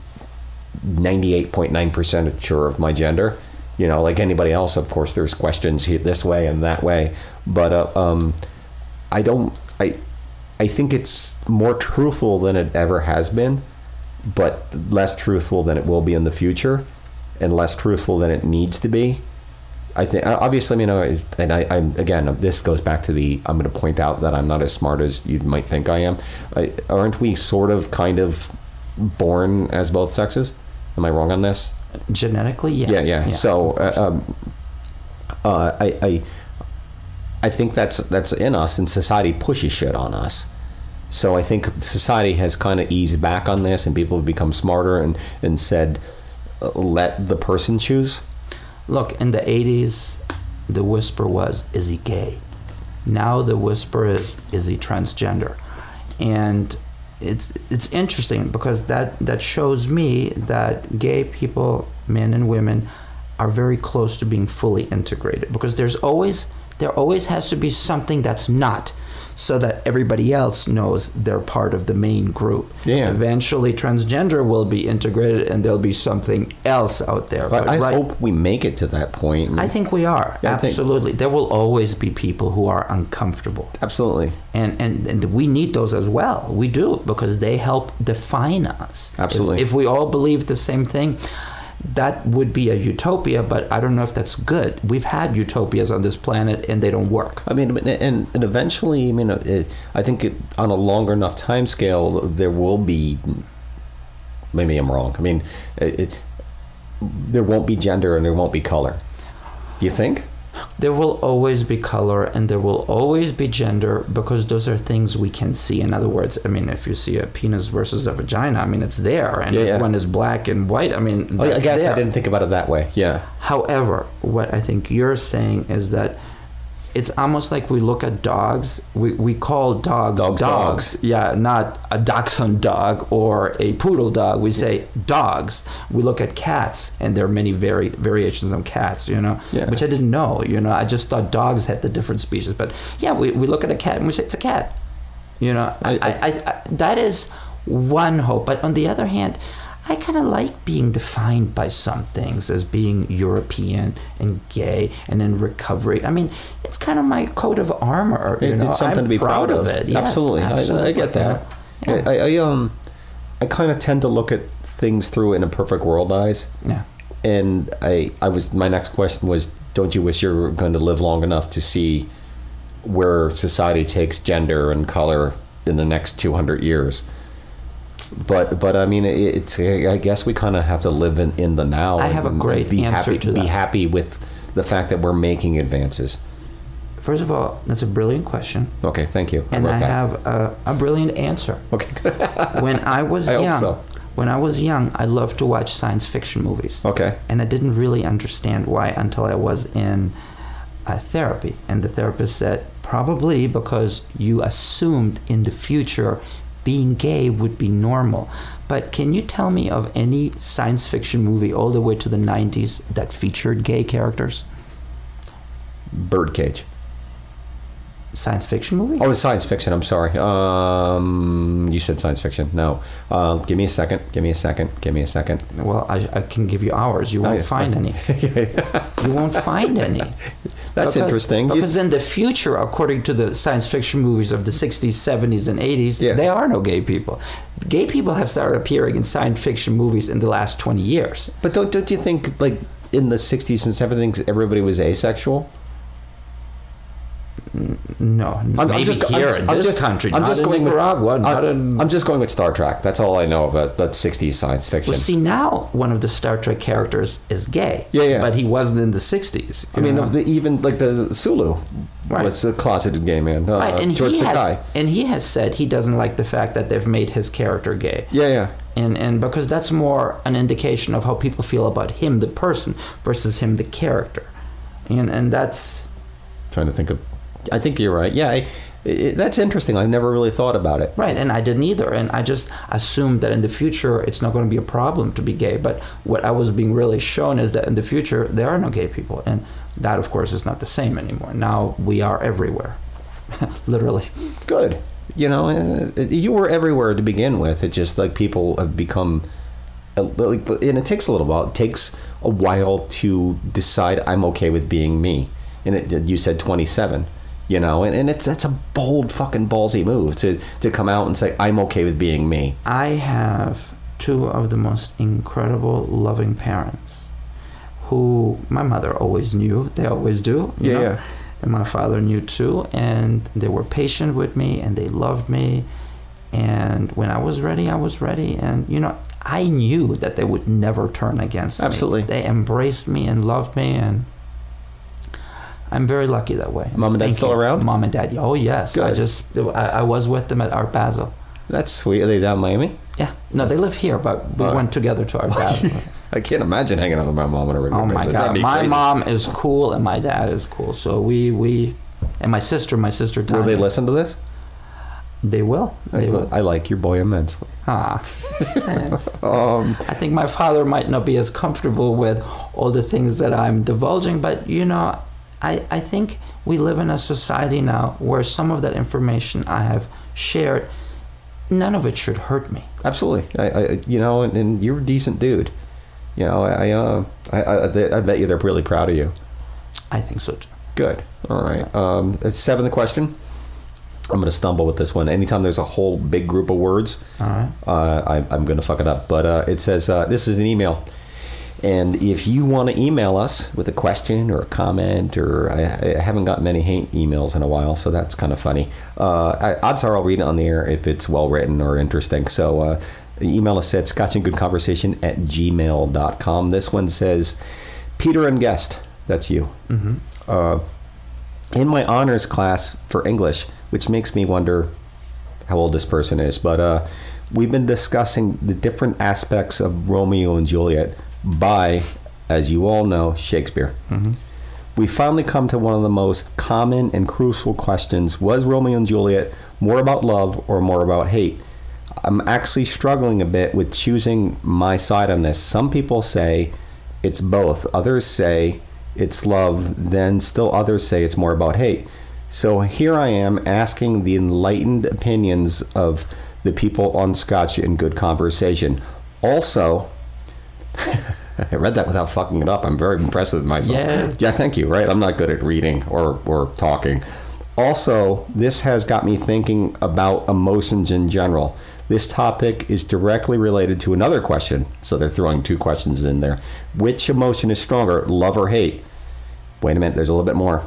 98.9 percent sure of my gender. You know, like anybody else, of course, there's questions this way and that way, but uh, um, I don't. I I think it's more truthful than it ever has been, but less truthful than it will be in the future, and less truthful than it needs to be. I think obviously, I mean, I- and I, I'm again, this goes back to the. I'm going to point out that I'm not as smart as you might think I am. I, aren't we sort of, kind of, born as both sexes? Am I wrong on this? Genetically, yes. Yeah, yeah. so, uh, um, uh, I, I, I think that's that's in us, and society pushes shit on us. So I think society has kind of eased back on this, and people have become smarter and and said, uh, let the person choose. Look, in the 80s, the whisper was, is he gay? Now the whisper is, is he transgender? And it's it's interesting because that that shows me that gay people, men and women, are very close to being fully integrated because there's always there always has to be something that's not so that everybody else knows they're part of the main group. Yeah. Eventually transgender will be integrated and there'll be something else out there. But I right- hope we make it to that point. I think we are Yeah, I think- absolutely. There will always be people who are uncomfortable, Absolutely. and, and and we need those as well. We do because they help define us. If- Absolutely. If, we all believe the same thing, that would be a utopia. But I don't know if that's good. We've had utopias on this planet, and they don't work. I mean, and, and eventually, I mean, it, I think it, on a longer enough time scale, there will be. Maybe I'm wrong. I mean, it, there won't be gender and there won't be color. You think? There will always be color and there will always be gender because those are things we can see. In other words, I mean, if you see a penis versus a vagina, I mean, it's there. And Yeah, yeah. one is black and white, I mean, Oh, I guess there. I didn't think about it that way. Yeah. However, what I think you're saying is that it's almost like we look at dogs. We, we call dogs Dogs, dogs. Yeah, not a dachshund dog or a poodle dog. We say dogs. We look at cats, and there are many vari- variations of cats, you know, Yeah. which I didn't know. You know, I just thought dogs had the different species. But yeah, we, we look at a cat and we say it's a cat. You know, I, I, I, that is one hope. But on the other hand, I kind of like being defined by some things as being European and gay and in recovery. I mean, it's kind of my coat of armor. You It, it's something I'm to be proud, of. it. Yes, absolutely. I, I get that. Yeah. I, I um, I kind of tend to look at things through in a perfect world eyes. Yeah. and I, I was my next question was don't you wish you were going to live long enough to see where society takes gender and color in the next 200 years but but i mean it, it's i guess we kind of have to live in, in the now I have a great be answer happy to be happy with the fact that we're making advances First of all, that's a brilliant question. okay thank you And I that. have a, a brilliant answer. okay When I was I young, so. when I was young, I loved to watch science fiction movies. okay and I didn't really understand why until I was in uh, therapy. And the therapist said, probably because you assumed in the future being gay would be normal. But can you tell me of any science fiction movie all the way to the 90s that featured gay characters? birdcage Science fiction movie? Oh, it's science fiction. I'm sorry. Um, you said science fiction. No. Uh, give me a second. Give me a second. Give me a second. Well, I, I can give you hours. You won't yeah. find any. you won't find any. That's Because- interesting. You- Because in the future, according to the science fiction movies of the 60s, 70s, and 80s, Yeah. there are no gay people. Gay people have started appearing in science fiction movies in the last 20 years. But don't don't you think like in the '60s and '70s everybody was asexual? No, I'm, maybe I'm just, here I'm, in I'm this just, country, I'm just in going Nicaragua, with, not I'm, in. I'm just going with Star Trek. That's all I know about that '60s science fiction. well, see, now one of the Star Trek characters is gay. Yeah, yeah. But he wasn't in the 60s. I mean, the, even like the Sulu Right. was a closeted gay man. Uh, Right, and George he has, and he has said he doesn't like the fact that they've made his character gay. Yeah, yeah. and and because that's more an indication of how people feel about him the person versus him the character and and that's trying to think of. I think you're right. Yeah, I, It, that's interesting. I've never really thought about it. Right, and I didn't either. And I just assumed that in the future it's not going to be a problem to be gay. But what I was being really shown is that in the future there are no gay people. And that, of course, is not the same anymore. Now we are everywhere, literally. Good. You know, uh, you were everywhere to begin with. It just like people have become, uh, like, and it takes a little while. It takes a while to decide I'm okay with being me. And it, you said 27. You know, and, and it's that's a bold fucking ballsy move to to come out and say I'm okay with being me. I have two of the most incredible, loving parents who my mother always knew. They always do. you Yeah, know? yeah. And my father knew too. And they were patient with me and they loved me. And when I was ready, I was ready. And, you know, I knew that they would never turn against Absolutely. me. Absolutely they embraced me and loved me. And I'm very lucky that way. Mom and dad still around? Mom and dad. Oh, yes. Good. I just, I, I was with them at Art Basel. That's sweet. Are they down Miami? Yeah. No, they live here, but we Oh. went together to Art Basel. I can't imagine hanging out with my mom on a regular Oh my god, my crazy. mom is cool and my dad is cool. So we we and my sister, my sister Will they listen to this? They will. They will. I like your boy immensely. Ah. Um, I think my father might not be as comfortable with all the things that I'm divulging, but you know, I I think we live in a society now where some of that information I have shared, none of it should hurt me. Absolutely. I, I you know, and, and you're a decent dude. You know, I, uh, I, I, I bet you they're really proud of you. I think so too. Good. All right. Um, it's seventh question. I'm going to stumble with this one. Anytime there's a whole big group of words, All right. uh, I, I'm going to fuck it up. But uh, it says uh, this is an email. And if you want to email us with a question or a comment, or I, I haven't gotten many hate emails in a while, so that's kind of funny. Uh, I, odds are I'll read it on the air if it's well written or interesting. So uh, email us at scotchandgoodconversation at gmail.com. This one says, Peter and guest. That's you. Mm-hmm. Uh, in my honors class for English, which makes me wonder how old this person is, but uh, we've been discussing the different aspects of Romeo and Juliet by, as you all know, Shakespeare. Mm-hmm. We finally come to one of the most common and crucial questions Was Romeo and Juliet more about love or more about hate? I'm actually struggling a bit with choosing my side on this. Some people say it's both, others say it's love, then still others say it's more about hate. So here I am asking the enlightened opinions of the people on Scotch and Good Conversation. Also, I read that without fucking it up. I'm very impressed with myself. Yeah. Yeah, thank you. Right, I'm not good at reading or or talking. Also, this has got me thinking about emotions in general. This topic is directly related to another question, so they're throwing two questions in there. Which emotion is stronger, love or hate? Wait a minute, there's a little bit more.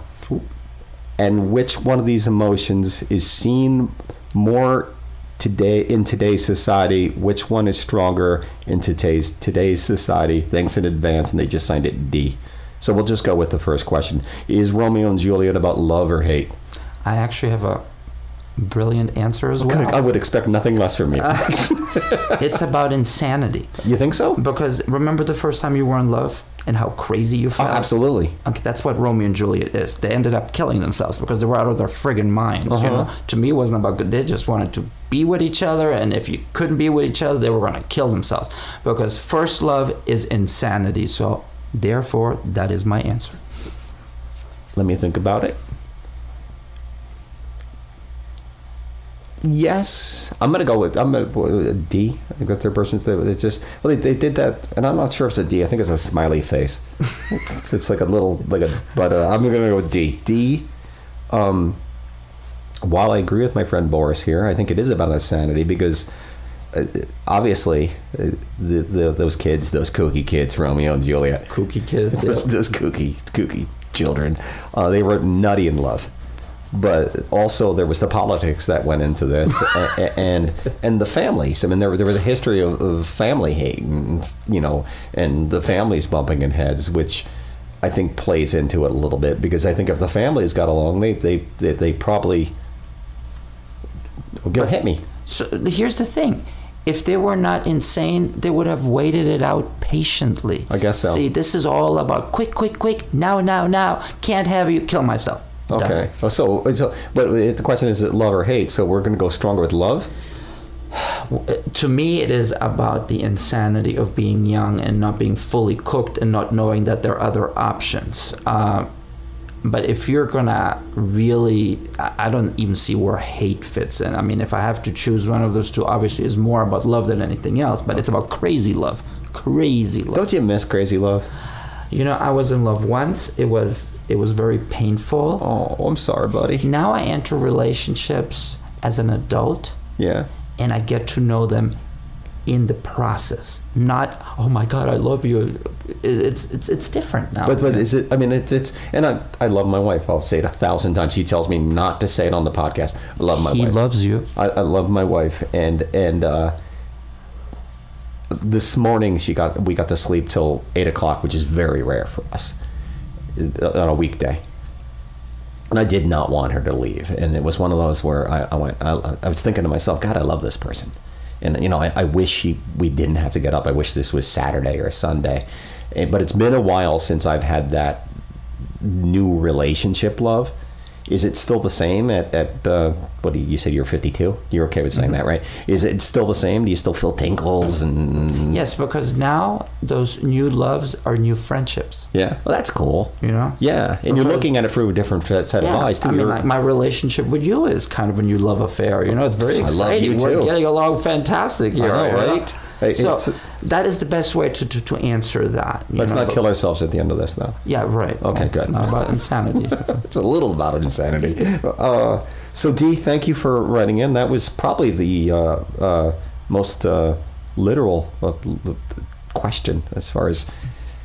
And which one of these emotions is seen more today in today's society? Which one is stronger in today's today's society? Thanks in advance, and they just signed it D. So we'll just go with the first question: Is Romeo and Juliet about love or hate? I actually have a brilliant answer as well. I would expect nothing less from you. it's about insanity. you think so? Because remember the first time you were in love and how crazy you Oh, felt? absolutely. Okay, that's what Romeo and Juliet is. They ended up killing themselves because they were out of their friggin' minds. Uh-huh. know, to me, it wasn't about good. They just wanted to be with each other, and if you couldn't be with each other, they were gonna kill themselves. Because first love is insanity. So, therefore, that is my answer. Let me think about it. Yes, I'm gonna go with I'm gonna a D. I think that's their person's. They just well, they, they did that, and I'm not sure if it's a D. I think it's a smiley face. it's like a little like a. But uh, I'm gonna go with D. D. Um, while I agree with my friend Boris here, I think it is about insanity because uh, obviously uh, the, the those kids, those kooky kids, Romeo and Juliet, Kooky kids. those, those kooky kooky children uh, they were nutty in love but also there was the politics that went into this a- a- and and the families i mean there, there was a history of, of family hate and you know and the families bumping in heads which i think plays into it a little bit because i think if the families got along they they they, they probably well, hit me So here's the thing. If they were not insane, they would have waited it out patiently. I guess so. See, this is all about quick, quick, quick, now, now, now. Can't have you kill myself. Okay. Oh, so, so, but the question is, is it love or hate? So we're going to go stronger with love. to me, it is about the insanity of being young and not being fully cooked and not knowing that there are other options. Uh, but if you're gonna really, I I don't even see where hate fits in. I mean, if I have to choose one of those two, obviously, it's more about love than anything else. But it's about crazy love, crazy love. Don't you miss crazy love? You know, I was in love once. It was it was very painful. Oh, I'm sorry, buddy. Now I enter relationships as an adult Yeah. and I get to know them in the process. Not, oh my God, I love you. It's it's it's different now. But but is it? I mean, it's it's. And I I love my wife. I'll say it a thousand times. She tells me not to say it on the podcast. I love my he wife. loves you. I, I love my wife, and and uh, this morning she got we got to sleep till eight o'clock, which is very rare for us on a weekday. And I did not want her to leave, and it was one of those where I, I went. I, I was thinking to myself, God, I love this person, and you know, I, I wish we didn't have to get up. I wish this was Saturday or Sunday, Eh, but it's been a while since I've had that new relationship love. Is it still the same at, at uh, what do you, you said you're 52? You're okay with saying that, right? Is it still the same? Do you still feel tinkles and Yes, because now those new loves are new friendships. yeah? Well, that's cool. You know. Yeah, and you're looking at it through a different set of Yeah, eyes too. I mean, like my relationship with you is kind of a new love affair. You know, it's very exciting. I love you We're getting along fantastic here, know, know? right? So that is the best way to, to, to answer that. Let's know, not kill ourselves at the end of this, though. Yeah, right. Okay, It's good. not about insanity. It's a little about insanity. Uh, so, Dee, thank you for writing in. That was probably the uh, uh, most uh, literal uh, question as far as.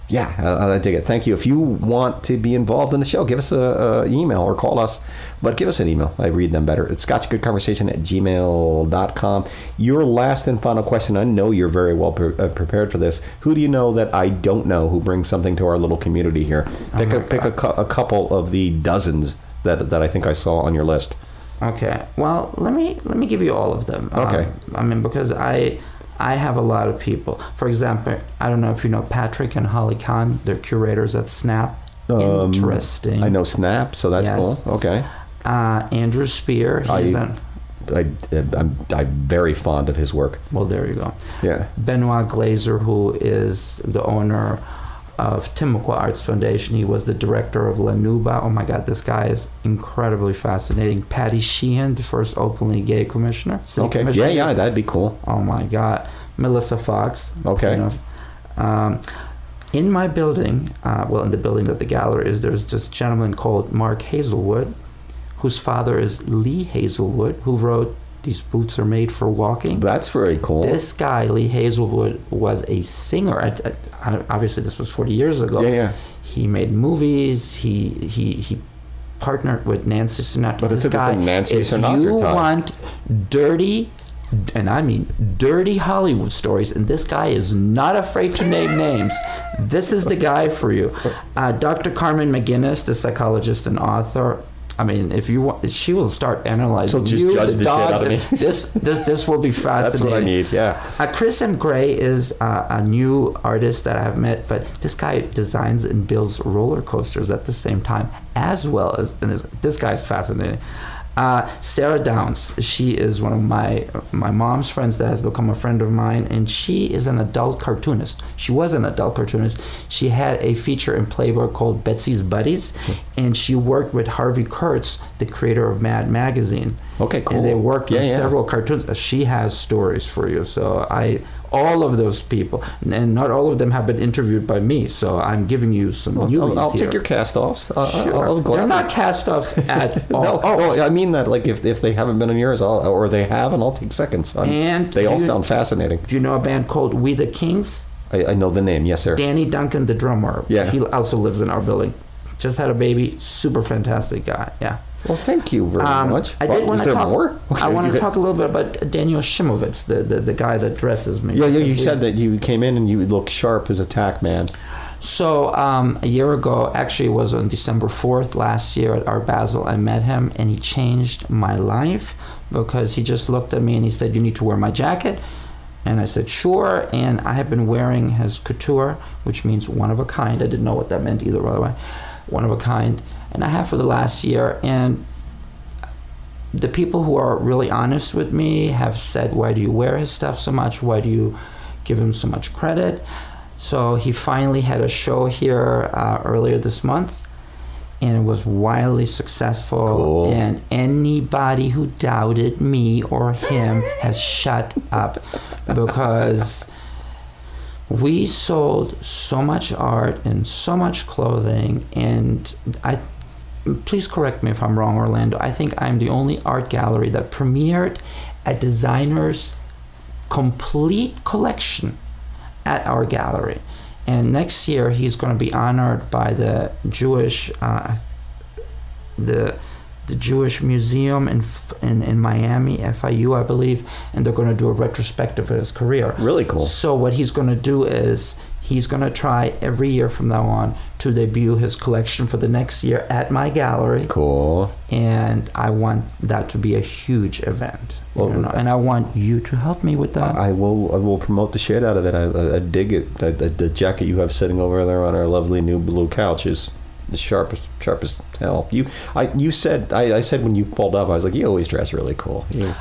Yeah, I, I dig it. Thank you. If you want to be involved in the show, give us a, a email or call us. But give us an email. I read them better. It's scotchgoodconversation at gmail.com. Your last and final question. I know you're very well pre- uh, prepared for this. Who do you know that I don't know who brings something to our little community here? Pick, a, pick a, a couple of the dozens that, that I think I saw on your list. Okay. Well, let me let me give you all of them. Okay. Um, I mean, because I I have a lot of people. For example, I don't know if you know Patrick and Holly Kahn. They're curators at Snap. Um, Interesting. I know Snap, so that's Yes. cool. Okay. Uh, Andrew Spear. He's I- an, I, I'm, I'm very fond of his work. well, there you go. Yeah. Benoit Glazer, who is the owner of Timucua Arts Foundation. He was the director of La Nouba. Oh my God, this guy is incredibly fascinating. Patty Sheehan, the first openly gay commissioner. Okay. commissioner. Yeah, yeah, that'd be cool. Oh my God, Melissa Fox. Okay. you know. Um, in my building, uh, well, in the building that the gallery is, there's this gentleman called Mark Hazlewood, whose father is Lee Hazlewood, who wrote "These Boots Are Made for Walking." That's very cool. This guy, Lee Hazlewood, was a singer. I, I, obviously, this was 40 years ago. yeah, yeah. He made movies. He he he partnered with Nancy Sinatra. But this it's a guy, Nancy if Sinatra you type. want dirty, and I mean dirty Hollywood stories, and this guy is not afraid to name names. This is the guy for you. Uh, Dr. Carmen McGinnis, the psychologist and author. I mean, if you want, she will start analyzing She'll just you, judge the the shit out of me. This this this will be fascinating. That's what I need. Yeah. Uh, Chris M. Gray is uh, a new artist that I have met, but this guy designs and builds roller coasters at the same time, as well as and is, this guy's fascinating. Uh, Sarah Downs, she is one of my my mom's friends that has become a friend of mine, and she is an adult cartoonist. She was an adult cartoonist. She had a feature in Playboy called Betsy's Buddies, and she worked with Harvey Kurtz, the creator of Mad Magazine. Okay, cool. And they worked Yeah, on yeah. several cartoons. She has stories for you. So I, all of those people, and not all of them have been interviewed by me. So I'm giving you some Well, I'll, I'll take your cast-offs. Uh, Sure. I'll, I'll They're not cast-offs at all. No, oh, I mean that. Like if, if they haven't been on yours, I'll, or they have, and I'll take seconds. I'm- And they all you- sound fascinating. do you know a band called We the Kings? I, I know the name. Yes, sir. Danny Duncan, the drummer. Yeah. He also lives in our building. Just had a baby. Super fantastic guy. Yeah. Well, thank you very Um, much. I Well, did want to there talk. more? Okay, I want to talk a little bit about Daniel Shimovitz, the, the, the guy that dresses me. Yeah, yeah. You said that you came in and you look sharp as a tack man. So um, a year ago, actually, it was on December fourth last year at Art Basel. I met him, and he changed my life because he just looked at me and he said, "You need to wear my jacket." And I said, "Sure." And I have been wearing his couture, which means one of a kind. I didn't know what that meant either, by the way. one of a kind, and I have for the last year. And the people who are really honest with me have said, "Why do you wear his stuff so much? Why do you give him so much credit?" So he finally had a show here uh, earlier this month, and it was wildly successful. Cool. And anybody who doubted me or him has shut up because we sold so much art and so much clothing and I please correct me if I'm wrong Orlando. I think I'm the only art gallery that premiered a designer's complete collection at our gallery. And next year he's going to be honored by the Jewish uh, the the Jewish Museum in, in in Miami, FIU, I believe, and they're going to do a retrospective of his career. Really cool. So what he's going to do is he's going to try every year from now on to debut his collection for the next year at my gallery, Cool. and I want that to be a huge event. Well, you know, and I want you to help me with that. I will. I will promote the shit out of it. I, I, I dig it. I, the, the jacket you have sitting over there on our lovely new blue couch is the sharpest, sharpest hell. You, I, you said. I, I said when you pulled up, I was like, you always dress really cool. You,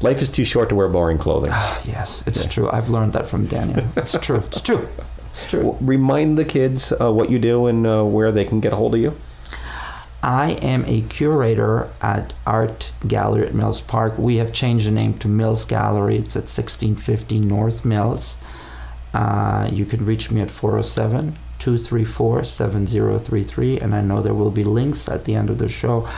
life is too short to wear boring clothing. yes, it's true. I've learned that from Daniel. It's true. It's true. It's true. Remind the kids uh, what you do and uh, where they can get a hold of you. I am a curator at Art Gallery at Mills Park. We have changed the name to Mills Gallery. It's at 1650 North Mills. Uh, you can reach me at 407 234 7033, and I know there will be links at the end of the show.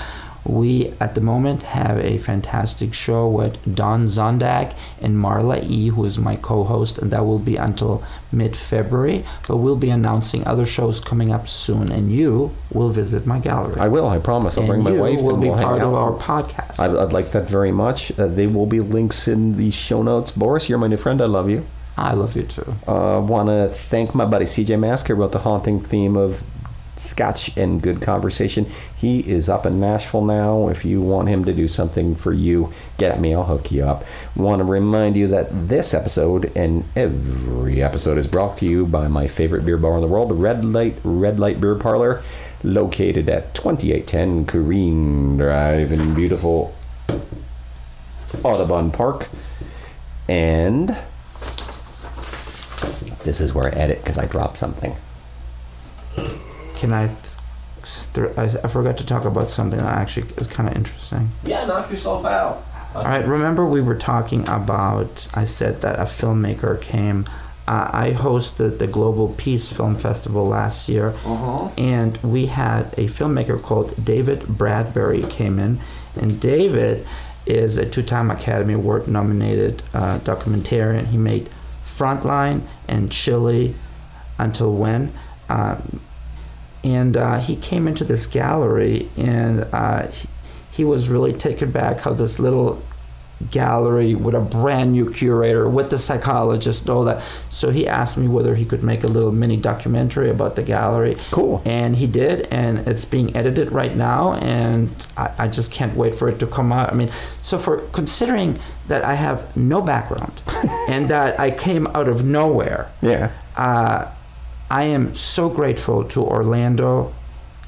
We, at the moment, have a fantastic show with Don Zondag and Marla E., who is my co host, and that will be until mid February. But we'll be announcing other shows coming up soon, and you will visit my gallery. I will. I promise. I'll and bring my wife will and be we'll part of our podcast. I'd, I'd like that very much. Uh, there will be links in the show notes. Boris, you're my new friend. I love you. I love you too. I uh, want to thank my buddy CJ Mask who wrote the haunting theme of Scotch and Good Conversation. He is up in Nashville now. If you want him to do something for you, get at me. I'll hook you up. Want to remind you that this episode and every episode is brought to you by my favorite beer bar in the world, the Red Light Red Light Beer Parlor, located at 2810 Corrine Drive in beautiful Audubon Park. And this is where I edit because I dropped something. Can I? th- I I forgot to talk about something that actually is kind of interesting. Yeah, knock yourself out. All right, remember we were talking about, I said that a filmmaker came. Uh, I hosted the Global Peace Film Festival last year, Uh-huh. and we had a filmmaker called David Bradbury came in. And David is a two time Academy Award nominated uh, documentarian. He made Frontline and Chile Until When. Um, and uh, he came into this gallery and uh, he, he was really taken back how this little gallery with a brand new curator with the psychologist all that so he asked me whether he could make a little mini documentary about the gallery Cool. and he did and it's being edited right now and I, I just can't wait for it to come out i mean so for considering that i have no background and that i came out of nowhere Yeah. uh, I am so grateful to Orlando,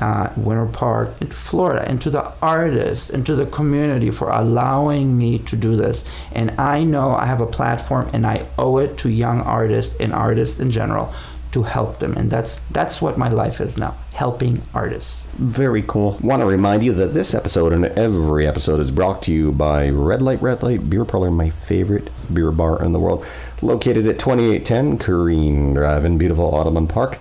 uh, Winter Park, Florida, and to the artists and to the community for allowing me to do this. And I know I have a platform, and I owe it to young artists and artists in general to help them. And that's that's what my life is now, helping artists. Very cool. Want to remind you that this episode and every episode is brought to you by Red Light Red Light Beer Parlor, my favorite beer bar in the world, located at 2810 Corrine Drive in beautiful Audubon Park,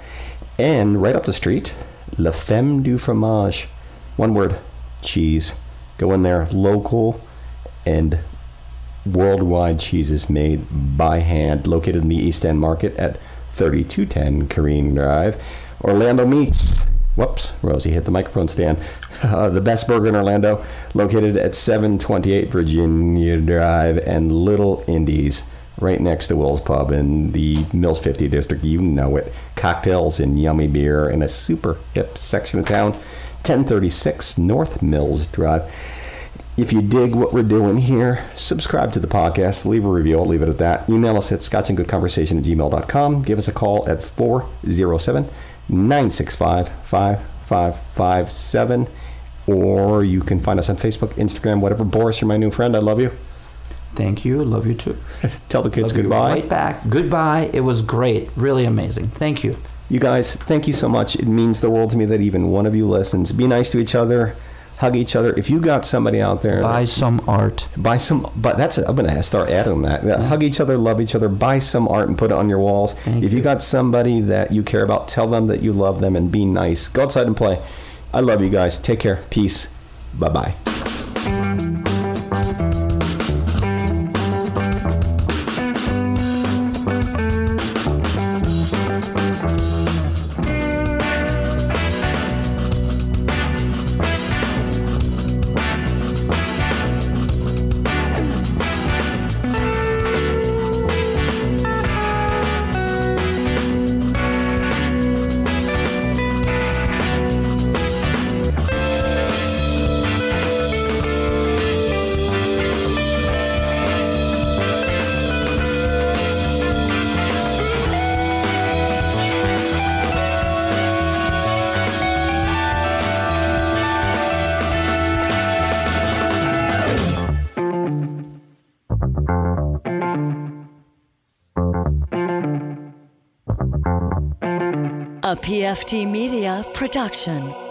and right up the street, La Femme du Fromage. One word, cheese. Go in there, local and worldwide cheeses made by hand, located in the East End Market at 3210 Corrine Drive. Orlando Meats. Whoops, Rosie hit the microphone stand. Uh, the best burger in Orlando, located at 728 Virginia Drive and Little Indies, right next to Will's Pub in the Mills 50 district. You know it. Cocktails and yummy beer in a super hip section of town, 1036 North Mills Drive. If you dig what we're doing here, subscribe to the podcast, leave a review. I'll leave it at that. Email us at scotchandgoodconversation at gmail.com. Give us a call at 407 965 8557. Or you can find us on Facebook, Instagram, whatever. Boris, you're my new friend. I love you. Thank you. Love you too. Tell the kids Love goodbye. Right back. Goodbye. It was great. Really amazing. Thank you. You guys, thank you so much. It means the world to me that even one of you listens. Be nice to each other, hug each other. If you got somebody out there, Buy some art. buy some. But that's I'm gonna start adding that. Yeah, Hug each other, love each other. Buy some art and put it on your walls. Thank if you you. got somebody that you care about, tell them that you love them and be nice. Go outside and play. I love you guys. Take care. Peace. Bye bye. A PFT Media production.